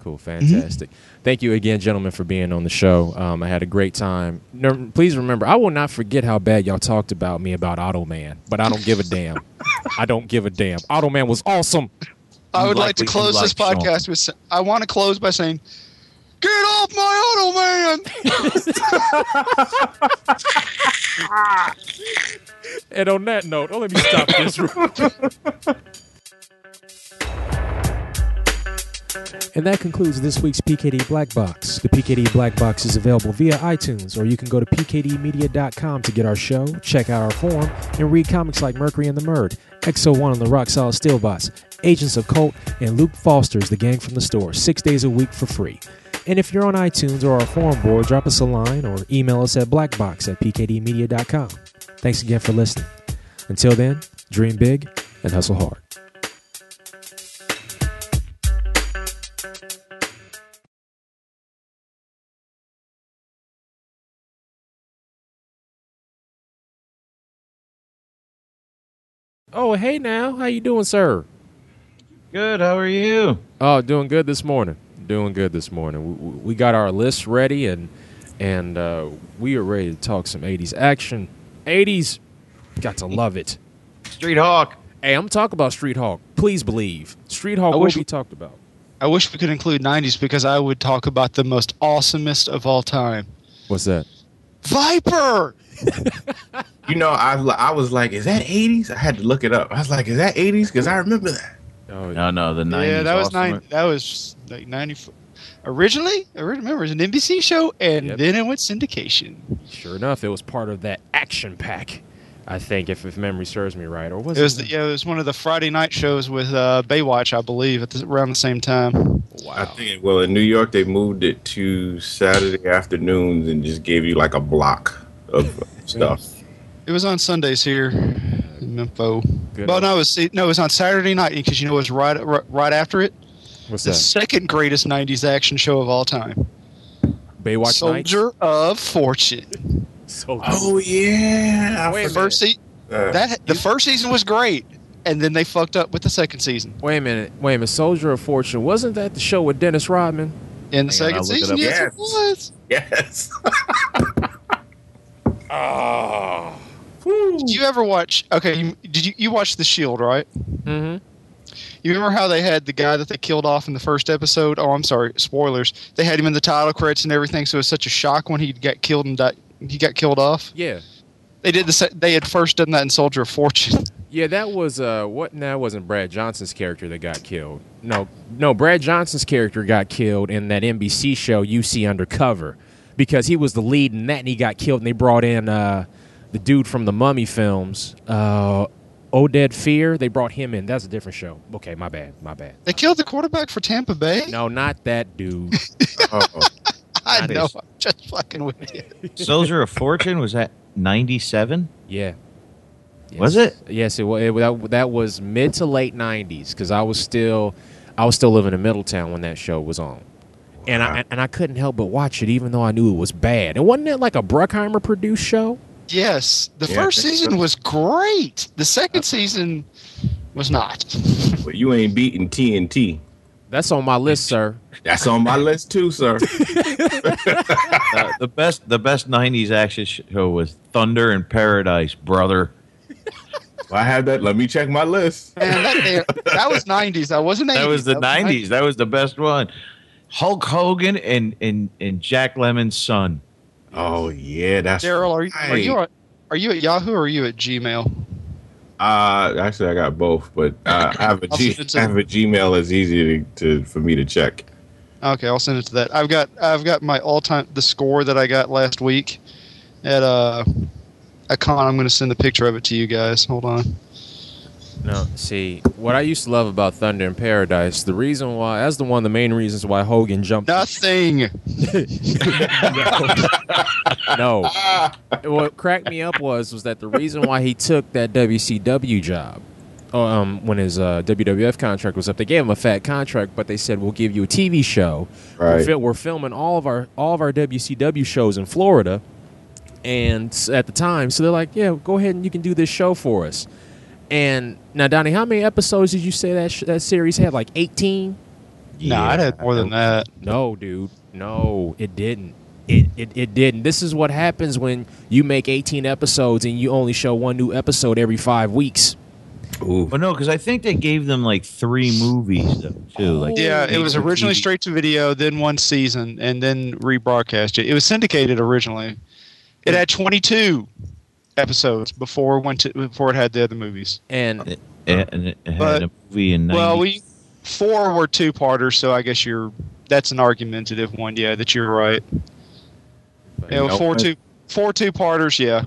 Cool, fantastic. Thank you again, gentlemen, for being on the show. Um, I had a great time. No, please remember, I will not forget how bad y'all talked about me about Automan, but I don't give a damn. <laughs> I don't give a damn. Automan was awesome. I would like like to close this like, Shawn. podcast with. I want to close by saying, "Get off my Automan." <laughs> And on that note, oh, let me stop this. <laughs> And that concludes this week's PKD Black Box. The PKD Black Box is available via iTunes, or you can go to pkdmedia.com to get our show, check out our forum, and read comics like Mercury and the Murd, XO1 and the Rock Solid Steel Bots, Agents of Cult, and Luke Foster's The Gang from the Store, six days a week for free. And if you're on iTunes or our forum board, drop us a line or email us at blackbox at pkdmedia.com. Thanks again for listening. Until then, dream big and hustle hard. Oh, hey now. How you doing, sir? Good. How are you? Oh, doing good this morning. Doing good this morning. We, we got our list ready, and and uh, we are ready to talk some '80s action. '80s, got to love it. Street Hawk. Hey, I'm talking about Street Hawk. Please believe Street Hawk I will wish- be talked about. I wish we could include '90s because I would talk about the most awesomest of all time, What's that? Viper. You know, I I was like, is that 80s? I had to look it up. I was like, is that 80s? Because I remember that. Oh, No, no, the 90s. yeah, that was awesome. nine. That was like '90. Originally, I remember it was an NBC show, and Yep. then it went syndication. Sure enough, it was part of that action pack. I think, if, if memory serves me right, or was It it? was the, yeah, it was one of the Friday night shows with uh, Baywatch, I believe, at the, around the same time. wow. I think, well, in New York, they moved it to Saturday afternoons and just gave you like a block of stuff. It was on Sundays here in Memphis. Good Well, no, it was no, it was on Saturday night because you know it was right right, right after it. What's that? The that? second greatest '90s action show of all time, Baywatch Nights? Soldier of Fortune. Soldier. Oh, yeah. I Wait. First se- Uh, that the first season was great, and then they fucked up with the second season. Wait a minute. Wait a minute. Soldier of Fortune. Wasn't that the show with Dennis Rodman? In the Hang on, second I'll look it season, up. yes, Yes. <laughs> it was. yes. Oh. Did you ever watch? Okay, you, did you you watch The Shield, right? Mm-hmm. You remember how they had the guy that they killed off in the first episode? Oh, I'm sorry, spoilers. They had him in the title credits and everything, so it was such a shock when he got killed and died. He got killed off. Yeah. They did the. They had first done that in Soldier of Fortune. <laughs> Yeah, that was uh what that wasn't Brad Johnson's character that got killed. No, no, Brad Johnson's character got killed in that NBC show UC Undercover because he was the lead in that and he got killed and they brought in uh the dude from the Mummy films, uh Oded Fehr. They brought him in. That's a different show. Okay, my bad. My bad. They killed the quarterback for Tampa Bay. No, not that dude. <laughs> Oh, <laughs> I that know. is- I'm just fucking with you. <laughs> Soldier of Fortune was that 97? Yeah. Was it? Yes, it was. It, that, that was mid to late '90s because I was still, I was still living in Middletown when that show was on, and I and I couldn't help but watch it even though I knew it was bad. And wasn't it like a Bruckheimer produced show? Yes, the Yeah, first season so. was great. The second season was not. <laughs> but you ain't beating TNT. That's on my list, sir. That's on my list too, sir. <laughs> Uh, the best the best 90s action show was Thunder in Paradise, brother. I have that. Let me check my list. Man, that, that was '90s. That wasn't 80s. That was the 90s. 90s. That was the best one. Hulk Hogan and and and Jack Lemmon's son. Oh yeah, that's Darrell, are you are you right. at, are you at Yahoo or are you at Gmail? Uh, actually, I got both, but uh, I have a I'll G, send it to I have a Gmail that's easy to, to for me to check. Okay, I'll send it to that. I've got I've got my all time the score that I got last week at uh a con. I'm going to send a picture of it to you guys. Hold on. No, see what I used to love about Thunder in Paradise. The reason why, that's the one of the main reasons why Hogan jumped. Nothing. <laughs> no, what cracked me up was was that the reason why he took that WCW job, um, when his uh, WWF contract was up, they gave him a fat contract, but they said we'll give you a TV show. We're, fil- we're filming all of our all of our WCW shows in Florida, and at the time, so they're like, yeah, go ahead and you can do this show for us. And now, Donnie, how many episodes did you say that sh- that series had? Like eighteen? No, I'd had more than that. No, dude. No, it didn't. It, it it didn't. This is what happens when you make 18 episodes and you only show one new episode every five weeks. Ooh. Well, no, because I think they gave them like three movies though, too. Like Yeah, it was originally TV. straight to video, then one season, and then rebroadcast it. It was syndicated originally. It had 22 episodes before it went to before it had the other movies. And It, uh, and it had But- a movie in 90. Well, we four were two parters, so I guess you're that's an argumentative one. Yeah, that you're right. Yeah, Nope. four two four two parters. Yeah,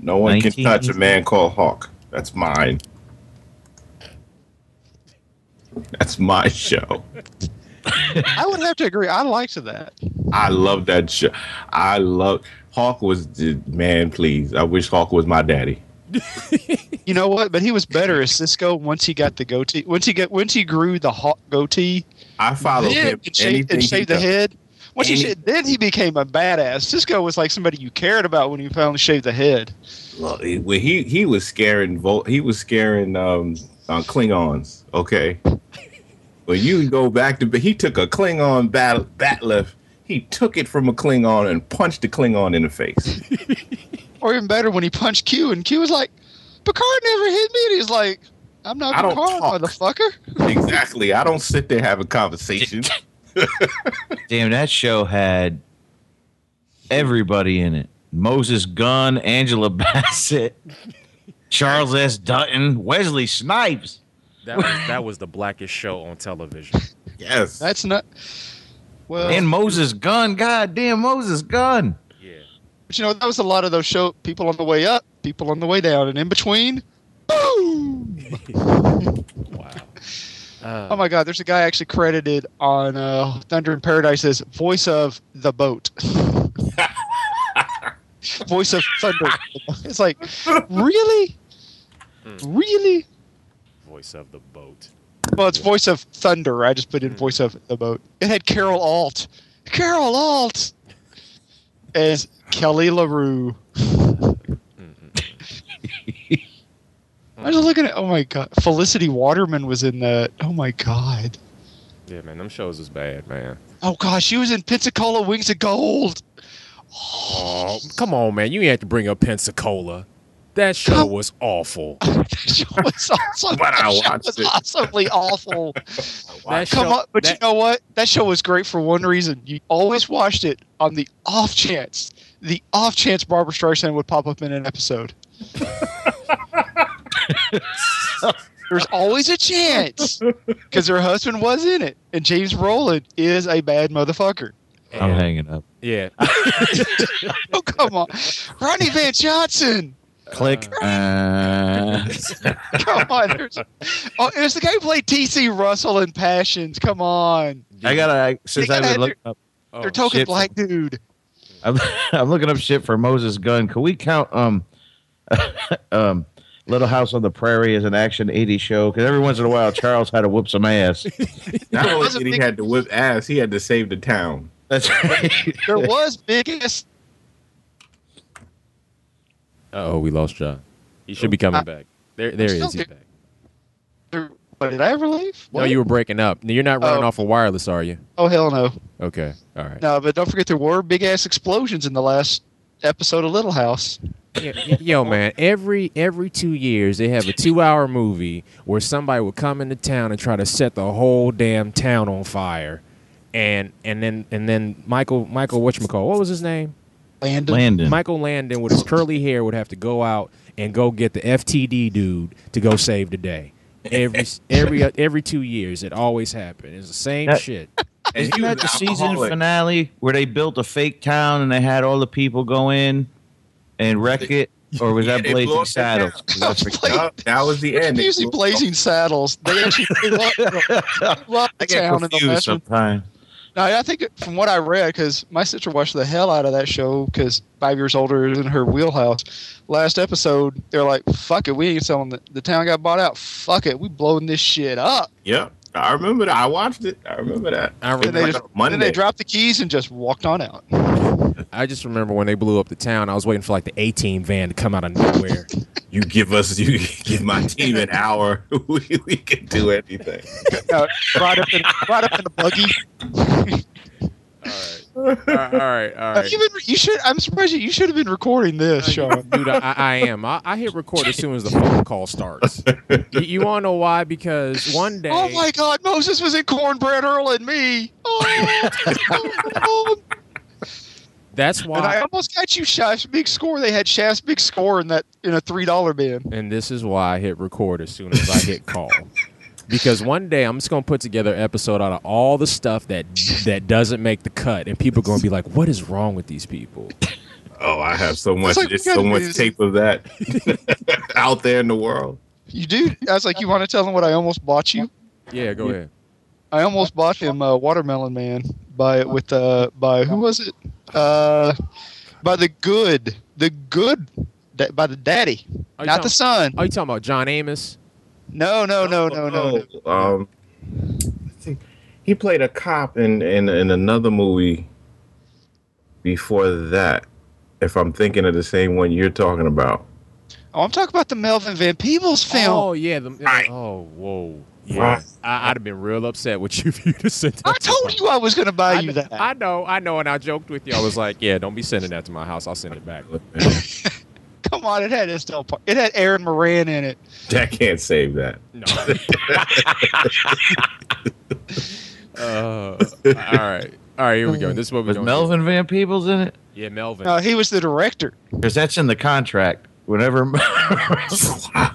No one can touch a man called Hawk. That's mine. That's my show. I would have to agree. I liked that. I love that show. I love Hawk was man. Please, I wish Hawk was my daddy. <laughs> You know what? But he was better as Sisko once he got the goatee. Once he got once he grew the hawk goatee, I followed him. and shaved, and shaved the does. head. Once he shaved, then he became a badass. Sisko was like somebody you cared about when you finally shaved the head. Look, he- he he was scaring Vol, he was scaring um uh, Klingons. Okay, <laughs> when you go back to he took a Klingon bat bat lift. He took it from a Klingon and punched the Klingon in the face. <laughs> Or even better, when he punched Q, and Q was like, "Picard never hit me." And he's like, "I'm not I don't Picard, talk." motherfucker." <laughs> exactly. I don't sit there having conversations. <laughs> Damn, that show had everybody in it. Moses Gunn, Angela Bassett, Charles S. Dutton, Wesley Snipes. that was, that was the blackest show on television. Yes. That's not. Well, And Moses Gunn. God damn, Moses Gunn. Yeah. but you know that was a lot of those show people on the way up, people on the way down, and in between. Boom! Wow. Uh, <laughs> Oh my God! There's a guy actually credited on uh, Thunder in Paradise as voice of the boat. <laughs> voice of Thunder. It's like, really, really. voice of the boat. Well, it's voice of Thunder. I just put in voice of the boat. It had Carol Alt. Carol Alt as Kelly LaRue. Mm-hmm. <laughs> I was looking at. Oh my god, Felicity Waterman was in that. Oh my god. Yeah, man, them shows is bad, man. Oh gosh, she was in Pensacola Wings of Gold. Oh, come on, man. You ain't have to bring up Pensacola. That show Come- was awful. <laughs> Oh, that show was awesome. <laughs> But I that show watched was it. awesomely awful. <laughs> That Come show- on, but that- you know what? That show was great for one reason. You always watched it on the off chance, the off chance Barbra Streisand would pop up in an episode. There's always a chance because her husband was in it, and James Brolin is a bad motherfucker. I'm And- hanging up. Yeah. Oh come on, Ronnie Van Johnson. Click. Uh, <laughs> Come on, there's, oh, it was the guy who played T.C. Russell in Passions. Come on, I gotta I, since They I've gotta been looking up. Oh, their token shit. black dude. I'm, <laughs> I'm looking up shit for Moses Gunn. Can we count um <laughs> um Little House on the Prairie as an action 80 show? Because every once in a while Charles had to whoop some ass. Not only was a did he big- had to whip ass, he had to save the town. That's right. There was big ass. Oh, we lost John. He should be oh, coming I- back. There, there he is. He's back. What did I ever leave? No, you were breaking up. You're not running Oh. off a wireless, are you? Oh hell no, Okay. All right. no. But don't forget there were big ass explosions in the last episode of Little House. Yo, man, every every two years they have a two-hour movie where somebody would come into town and try to set the whole damn town on fire, and and then and then Michael Michael whatchamacall, what was his name? Landon. Landon. Michael Landon with his curly hair would have to go out and go get the FTD dude to go save the day. Every <laughs> every every two years, it always happened. It's the same That- shit. And <laughs> Isn't that the an season alcoholic. finale where they built a fake town and they had all the people go in and wreck it? Or was Yeah, that Blazing Saddles? town. 'Cause <laughs> I forget. That was the end. They Usually blew- Blazing Saddles. They actually they love, they love I the get town in the confused sometimes. I think from what I read, because my sister watched the hell out of that show, because five years older in her wheelhouse. Last episode, they're like, "Fuck it, we ain't selling the, the town got bought out. Fuck it, we blowing this shit up." Yep, I remember that. I watched it. I remember that. I, And re- they just Monday. then they dropped the keys and just walked on out. <laughs> I just remember when they blew up the town. I was waiting for like the A team van to come out of nowhere. <laughs> You give us, you give my team an hour. <laughs> we, we can do anything. Uh, right up in right up in the buggy. all right, all right, all Have you been? You should. I'm surprised you. You should have been recording this, Shawn. Dude, I, I am. I, I hit record as soon as the phone call starts. you you want to know why? Because one <laughs> oh day, Oh my God, Moses was in Cornbread Earl and me. Oh, <laughs> oh, oh, that's why and I almost got you Shaft's big score. They had Shaft's big score in that in a three dollar bin. And this is why I hit record as soon as I hit call. Because one day I'm just gonna put together an episode out of all the stuff that that doesn't make the cut, and people are gonna be like, "What is wrong with these people?" Oh, I have so much. like we so much this. tape of that <laughs> out there in the world. You do. I was like, you want to tell them what I almost bought you? Yeah, go ahead. I almost bought him uh, Watermelon Man by with uh by who was it? Uh, by the good, the good, by the daddy, not talking- the son. Are you talking about John Amos? No, no, no, no, no. no. Um, I think he played a cop in, in in another movie before that. If I'm thinking of the same one you're talking about. Oh, I'm talking about the Melvin Van Peebles film. Oh yeah. The, Right. Oh whoa. Yeah. Right. I, I'd have been real upset with you <laughs> if you just sent that. I to told my- you I was going to buy I, you that. I know, I know, and I joked with you. I was like, "Yeah, don't be sending that to my house. I'll send it back." <laughs> Come on, it had Estelle. Par- It had Erin Moran in it. <laughs> That can't save that. No. <laughs> uh, all right, all right. Here we go. This is what we're Was going Melvin Van Peebles in it? Yeah, Melvin. No, he was the director. Because that's in the contract. Whenever <laughs> oh,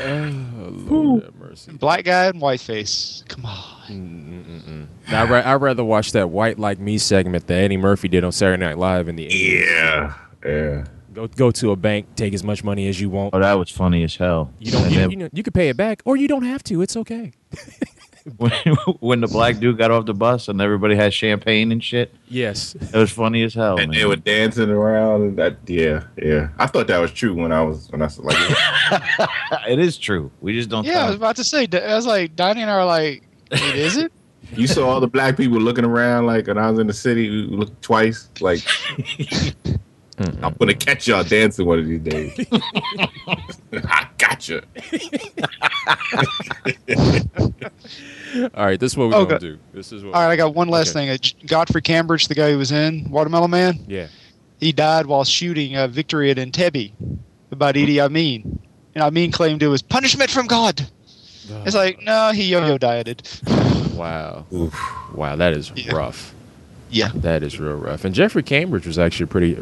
Lord have mercy. Black guy and white face. Come on. Mm-mm-mm. I'd, ra- I'd rather watch that "White Like Me" segment that Eddie Murphy did on Saturday Night Live in the 80s. Yeah, yeah. Go go to a bank, take as much money as you want. oh, that was funny as hell. You don't. And You, then you know, you could pay it back, or you don't have to. It's okay. <laughs> when, when the black dude got off the bus and everybody had champagne and shit, Yes. it was funny as hell. And man. they were dancing around, and that. Yeah, yeah. I thought that was true when I was when I was like. <laughs> it is true. We just don't. Yeah, I was about to say. I was like, Donnie and I are like, "Wait, is it? <laughs> You saw all the black people looking around like when I was in the city, we looked twice. Like I'm gonna catch y'all dancing one of these days. <laughs> <laughs> I gotcha. <laughs> All right, this is what we're Oh, gonna God. do. This is what. All right, I got one last Okay. thing. Uh, Godfrey Cambridge, the guy who was in Watermelon Man, Yeah. he died while shooting a victory at Entebbe about Idi Amin. And Amin claimed it was punishment from God. It's like, <sighs> no, he yo-yo dieted. Wow. Oof. Wow, that is Yeah. rough. Yeah. That is real rough. And Jeffrey Cambridge was actually pretty.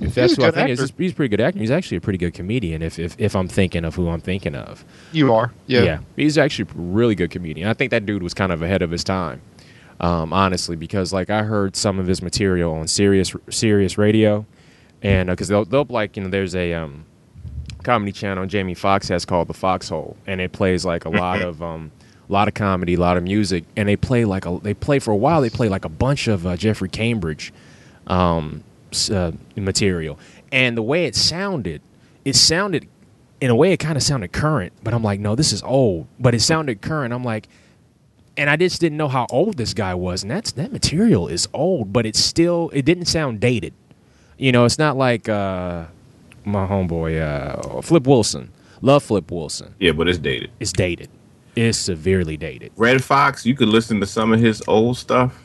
If that's who I think is, he's a pretty good actor. He's actually a pretty good comedian. If if, if I'm thinking of who I'm thinking of, You are. Yeah. yeah. he's actually a really good comedian. I think that dude was kind of ahead of his time, um, honestly, because like I heard some of his material on Sirius Sirius Radio, and because they'll they'll like you know there's a um, comedy channel Jamie Foxx has called the Foxxhole, and it plays like a lot <laughs> of um, a lot of comedy, a lot of music, and they play like a they play for a while. They play like a bunch of uh, Jeffrey Cambridge um, uh, material, and the way it sounded, it sounded in a way it kind of sounded current, but I'm like, no, this is old, but it sounded current. I'm like, and I just didn't know how old this guy was, and that's that material is old, but it's still it didn't sound dated. You know, it's not like uh, my homeboy uh, Flip Wilson. Love Flip Wilson. Yeah, but it's dated. It's dated. It's severely dated. Redd Foxx, you could listen to some of his old stuff.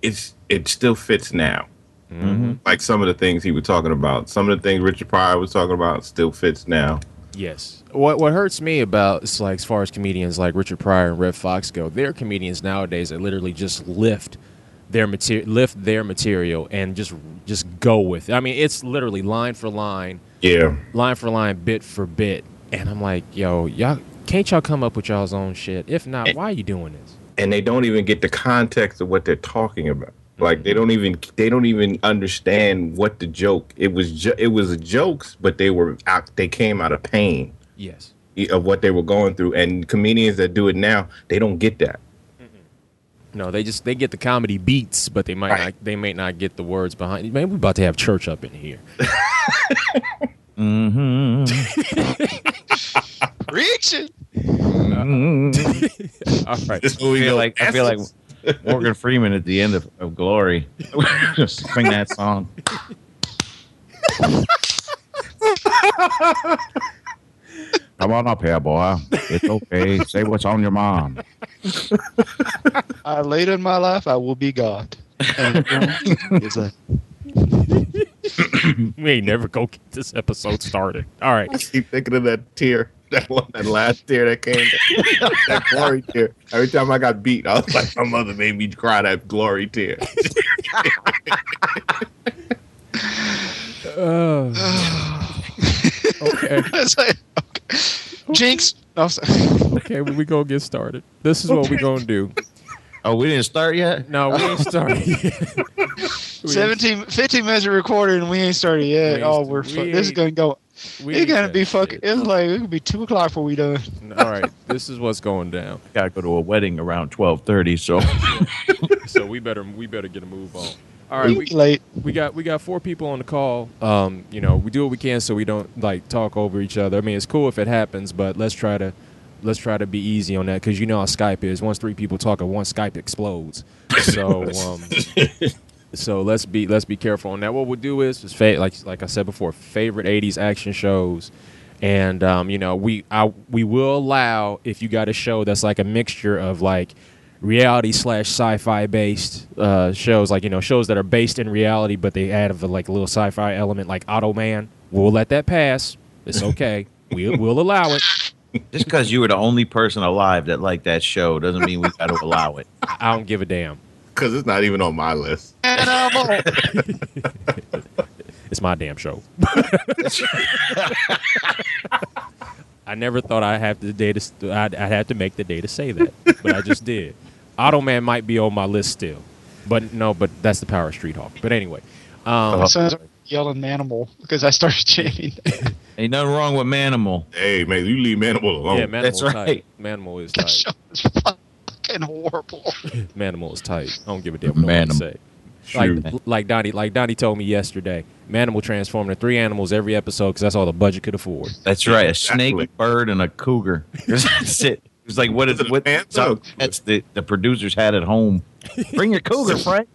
It's it still fits now. Mm-hmm. Like some of the things he was talking about, some of the things Richard Pryor was talking about still fits now. Yes. What what hurts me about it's like as far as comedians like Richard Pryor and Redd Foxx go, they're comedians nowadays that literally just lift their material lift their material and just just go with it. I mean, it's literally line for line, Yeah, line for line, bit for bit. And I'm like, yo, y'all can't y'all come up with y'all's own shit? If not, why are you doing this? and they don't even get the context of what they're talking about. Like they don't even they don't even understand what the joke. It was ju- it was jokes, but they were out. They came out of pain Yes. of what they were going through. And comedians that do it now, they don't get that. No, they just they get the comedy beats, but they might Right. not they may not get the words behind it. Man, we about to have church up in here. <laughs> Mm-hmm. <laughs> Preaching. <laughs> All right. This movie I feel like I feel like essence. Morgan Freeman at the end of, of Glory. <laughs> Just sing that song. Come on up here, boy. It's okay. Say what's on your mind. I later in my life, I will be God. And <laughs> it's a- We ain't never go get this episode started. All right. I keep thinking of that tear, <laughs> that one, that last tear that came, <laughs> that <laughs> glory tear. Every time I got beat, I was like, my mother made me cry that glory tear. Uh, okay. like, okay. Jinx. No, Okay, well, we gonna get started. This is what we gonna do. Oh, we didn't start yet? No, we ain't started yet. We 17, 15 minutes of recording and we ain't started yet. We ain't oh, st- we're we fu- this is gonna go. We It's ain't gonna be fucking. It's like it could be two o'clock before we done. All right, this is what's going down. Gotta go to a wedding around twelve thirty, so <laughs> So we better we better get a move on. All right, we, late. we got we got four people on the call. Um, you know, we do what we can so we don't like talk over each other. I mean, it's cool if it happens, but let's try to let's try to be easy on that because you know how Skype is. Once three people talk, at one Skype explodes. So <laughs> um, so let's be let's be careful on that. What we'll do is, is fa- like like I said before, favorite '80s action shows, and um, you know we I, we will allow if you got a show that's like a mixture of like reality slash sci-fi based uh, shows, like you know shows that are based in reality but they add a like a little sci-fi element, like Automan. We'll let that pass. It's okay. <laughs> we we'll allow it. just because you were the only person alive that liked that show doesn't mean we got to allow it. I I don't give a damn. Because it's not even on my list. Animal. <laughs> It's my damn show. I never thought I'd have the day to I'd, I'd have to make the day to say that, but I just did. Automan might be on my list still, but no, but that's the power of Street Hawk. But anyway, um, Sounds like yelling animal because I started chanting. <laughs> Ain't nothing wrong with Manimal. Hey, man, you leave Manimal alone. yeah, Manimal That's is right. tight. Manimal is tight fucking horrible. <laughs> Manimal is tight. I don't give a damn what Manimal. say. Like, like Donnie, like Donnie told me yesterday, Manimal transformed into three animals every episode because that's all the budget could afford. That's right. A snake, a bird, and a cougar. <laughs> that's it. It was like, what is what? So that's the the producers had at home. Bring your cougar, <laughs> Frank.